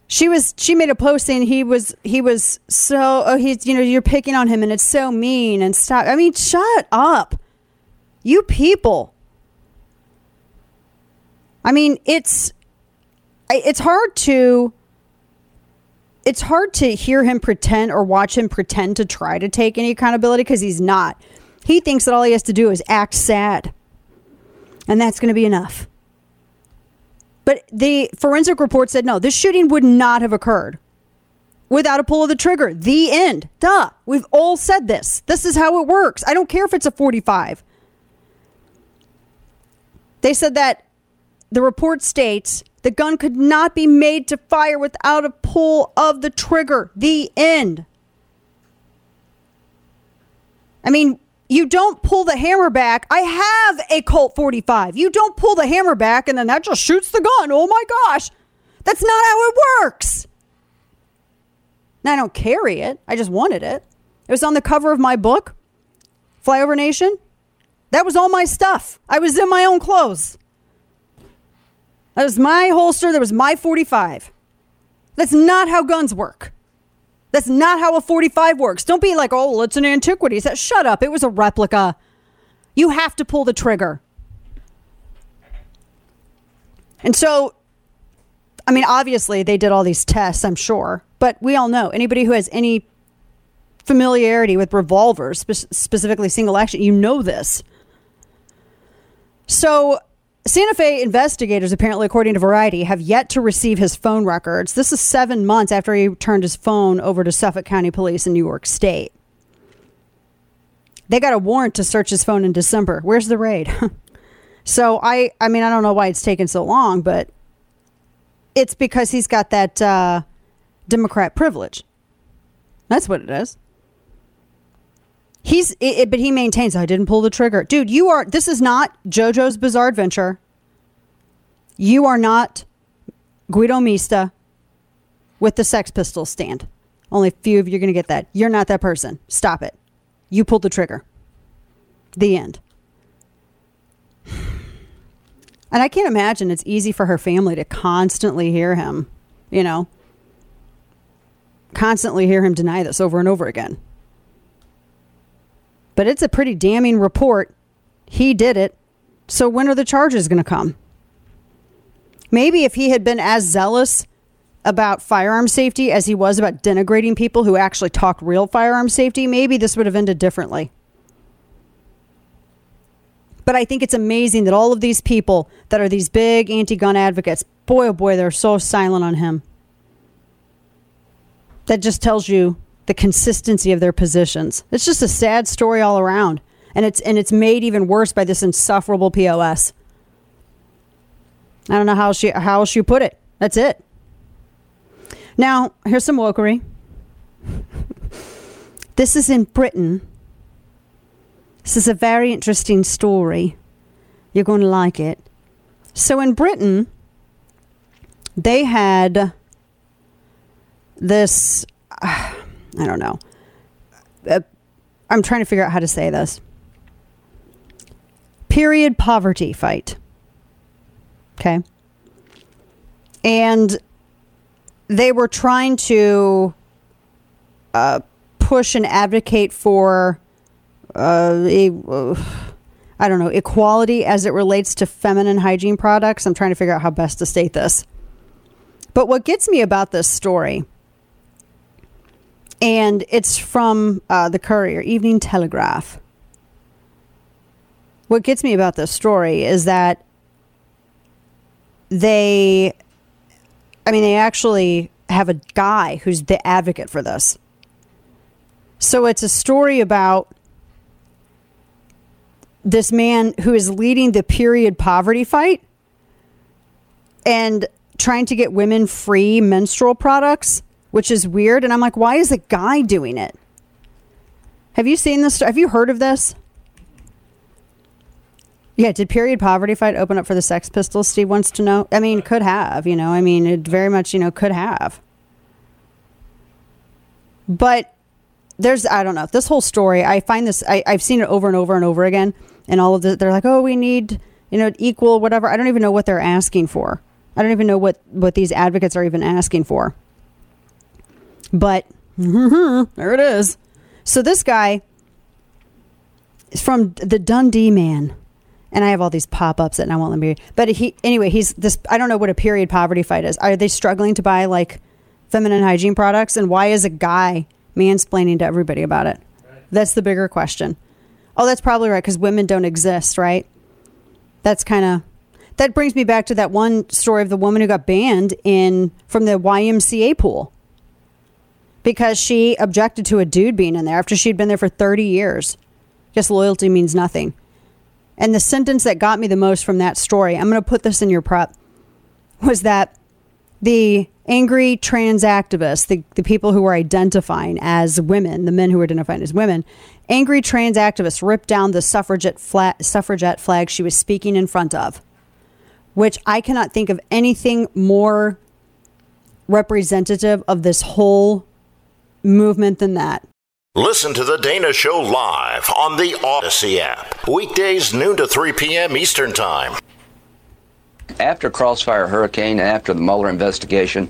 she was she made a post saying he was he was so oh he's you know you're picking on him and it's so mean and stop i mean shut up. You people. I mean it's it's hard to it's hard to hear him pretend or watch him pretend to try to take any accountability because he's not. He thinks that all he has to do is act sad. And that's going to be enough but the forensic report said no, this shooting would not have occurred without a pull of the trigger. The end. Duh. We've all said this. This is how it works. I don't care if it's a 45. They said that the report states the gun could not be made to fire without a pull of the trigger. The end. I mean, you don't pull the hammer back. I have a Colt 45. You don't pull the hammer back and then that just shoots the gun. Oh my gosh. That's not how it works. I don't carry it. I just wanted it. It was on the cover of my book, Flyover Nation. That was all my stuff. I was in my own clothes. That was my holster. That was my 45. That's not how guns work. That's not how a 45 works. Don't be like, oh, it's an antiquity. That shut up. It was a replica. You have to pull the trigger. And so, I mean, obviously they did all these tests, I'm sure, but we all know anybody who has any familiarity with revolvers, spe- specifically single action, you know this. So Santa Fe investigators, apparently, according to Variety, have yet to receive his phone records. This is seven months after he turned his phone over to Suffolk County Police in New York State. They got a warrant to search his phone in December. Where's the raid? so I, I mean, I don't know why it's taken so long, but it's because he's got that uh, Democrat privilege. That's what it is. He's, it, it, but he maintains I didn't pull the trigger, dude. You are. This is not JoJo's Bizarre Adventure. You are not Guido Mista with the Sex Pistols stand. Only a few of you are going to get that. You're not that person. Stop it. You pulled the trigger. The end. And I can't imagine it's easy for her family to constantly hear him, you know, constantly hear him deny this over and over again. But it's a pretty damning report. He did it. So when are the charges going to come? Maybe if he had been as zealous about firearm safety as he was about denigrating people who actually talk real firearm safety, maybe this would have ended differently. But I think it's amazing that all of these people that are these big anti gun advocates, boy, oh boy, they're so silent on him. That just tells you the consistency of their positions. It's just a sad story all around. And it's and it's made even worse by this insufferable POS. I don't know how she how she put it. That's it. Now, here's some wokery. This is in Britain. This is a very interesting story. You're going to like it. So in Britain, they had this. Uh, I don't know. Uh, I'm trying to figure out how to say this. Period poverty fight. Okay. And they were trying to uh, push and advocate for uh, uh, I don't know, equality as it relates to feminine hygiene products. I'm trying to figure out how best to state this. But what gets me about this story, and it's from uh, the Courier, Evening Telegraph. What gets me about this story is that they, I mean, they actually have a guy who's the advocate for this. So it's a story about this man who is leading the period poverty fight and trying to get women free menstrual products, which is weird. And I'm like, why is a guy doing it? Have you seen this? Have you heard of this? Yeah, did period poverty fight open up for the Sex Pistols? Steve wants to know. I mean, could have, you know. I mean, it very much, you know, could have. But there's, I don't know, this whole story, I find this, I, I've seen it over and over and over again. And all of the, they're like, oh, we need, you know, equal, whatever. I don't even know what they're asking for. I don't even know what, what these advocates are even asking for. But there it is. So this guy is from the Dundee man and I have all these pop ups and I won't let me. But he anyway, he's this. I don't know what a period poverty fight is. Are they struggling to buy like feminine hygiene products? And why is a guy mansplaining to everybody about it? That's the bigger question. Oh, that's probably right because women don't exist, right? That's kind of that brings me back to that one story of the woman who got banned in from the YMCA pool because she objected to a dude being in there after she'd been there for 30 years. Guess loyalty means nothing. And the sentence that got me the most from that story, I'm going to put this in your prep, was that the angry trans activists, the, the people who were identifying as women, the men who were identifying as women, angry trans activists ripped down the suffragette suffragette flag she was speaking in front of, which I cannot think of anything more representative of this whole movement than that.
Listen to The Dana Show live on the Odyssey app. Weekdays, noon to 3 p.m. Eastern Time.
After Crossfire Hurricane and after the Mueller investigation,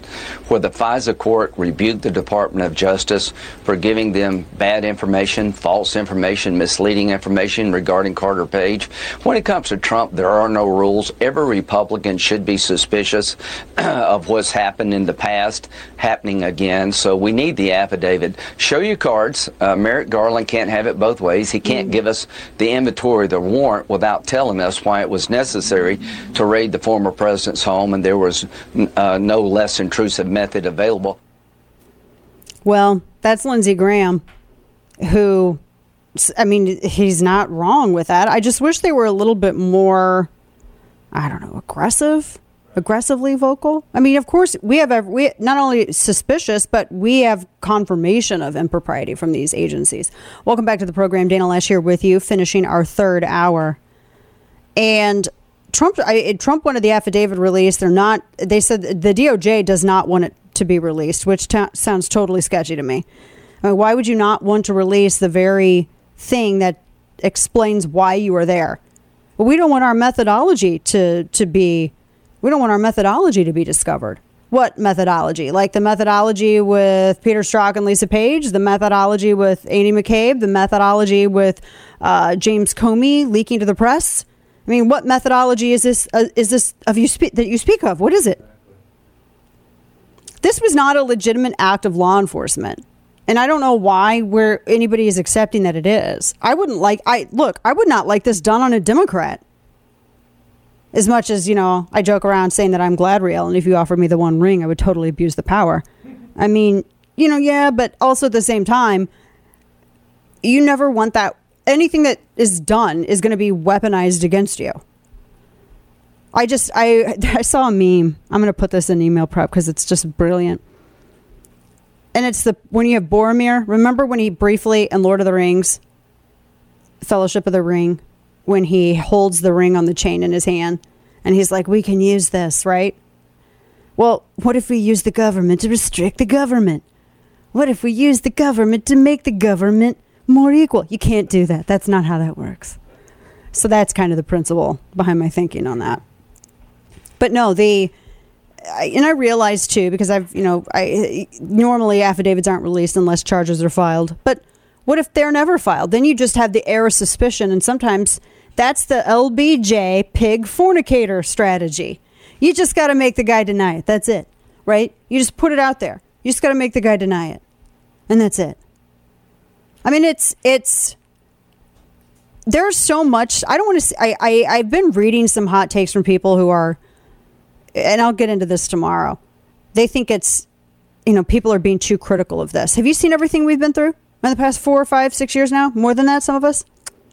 where the FISA court rebuked the Department of Justice for giving them bad information, false information, misleading information regarding Carter Page, when it comes to Trump, there are no rules. Every Republican should be suspicious of what's happened in the past happening again. So we need the affidavit. Show your cards. Uh, Merrick Garland can't have it both ways. He can't give us the inventory, the warrant, without telling us why it was necessary to raid the former president's home and there was uh, no less intrusive method available.
Well, that's Lindsey Graham, who, I mean, he's not wrong with that. I just wish they were a little bit more, I don't know, aggressive, aggressively vocal. I mean, of course, we have we not only suspicious, but we have confirmation of impropriety from these agencies. Welcome back to the program. Dana Loesch here with you, finishing our third hour. And Trump, I, Trump wanted the affidavit released. They're not. They said the DOJ does not want it to be released, which t- sounds totally sketchy to me. I mean, why would you not want to release the very thing that explains why you are there? We don't want our methodology to to be. We don't want our methodology to be discovered. What methodology? Like the methodology with Peter Strzok and Lisa Page, the methodology with Andy McCabe, the methodology with uh, James Comey leaking to the press. I mean, what methodology is this? Uh, is this of you speak that you speak of? What is it? This was not a legitimate act of law enforcement, and I don't know why where anybody is accepting that it is. I wouldn't like. I look. I would not like this done on a Democrat. As much as you know, I joke around saying that I'm Galadriel, and if you offered me the one ring, I would totally abuse the power. I mean, you know, yeah, but also at the same time, you never want that anything that is done is going to be weaponized against you. I just I I saw a meme. I'm going to put this in email prep because it's just brilliant. And it's the when you have Boromir. Remember when he briefly in Lord of the Rings, Fellowship of the Ring, when he holds the ring on the chain in his hand, and he's like, "We can use this, right?" Well, what if we use the government to restrict the government? What if we use the government to make the government more equal? You can't do that. That's not how that works. So that's kind of the principle behind my thinking on that. But no, the and I realize too because I've you know I normally affidavits aren't released unless charges are filed. But what if they're never filed? Then you just have the air of suspicion, and sometimes that's the LBJ pig fornicator strategy. You just got to make the guy deny it. That's it, right? You just put it out there. You just got to make the guy deny it, and that's it. I mean, it's it's there's so much. I don't want to. I, I I've been reading some hot takes from people who are, and I'll get into this tomorrow. They think it's, you know, people are being too critical of this. Have you seen everything we've been through in the past four or five, six years now? More than that, some of us.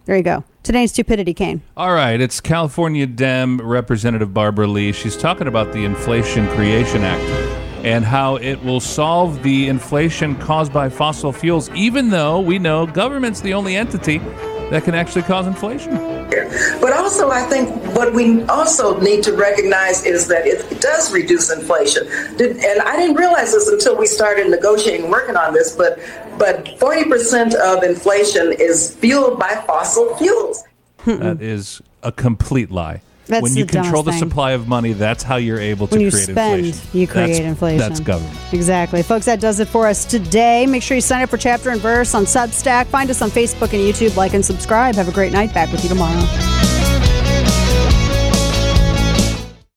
There you go. Today's stupidity came.
All right, it's California Dem Representative Barbara Lee. She's talking about the Inflation Creation Act and how it will solve the inflation caused by fossil fuels, even though we know government's the only entity that can actually cause inflation.
But also, I think what we also need to recognize is that it does reduce inflation. And I didn't realize this until we started negotiating, working on this. But but 40% of inflation is fueled by fossil fuels.
that is a complete lie.
That's
when you
the
control
dumbest
the
thing.
supply of money, that's how you're able to
when you
create
spend,
inflation.
you create
That's-
inflation.
That's government.
Exactly. Folks, that does it for us today. Make sure you sign up for Chapter and Verse on Substack. Find us on Facebook and YouTube. Like and subscribe. Have a great night. Back with you tomorrow.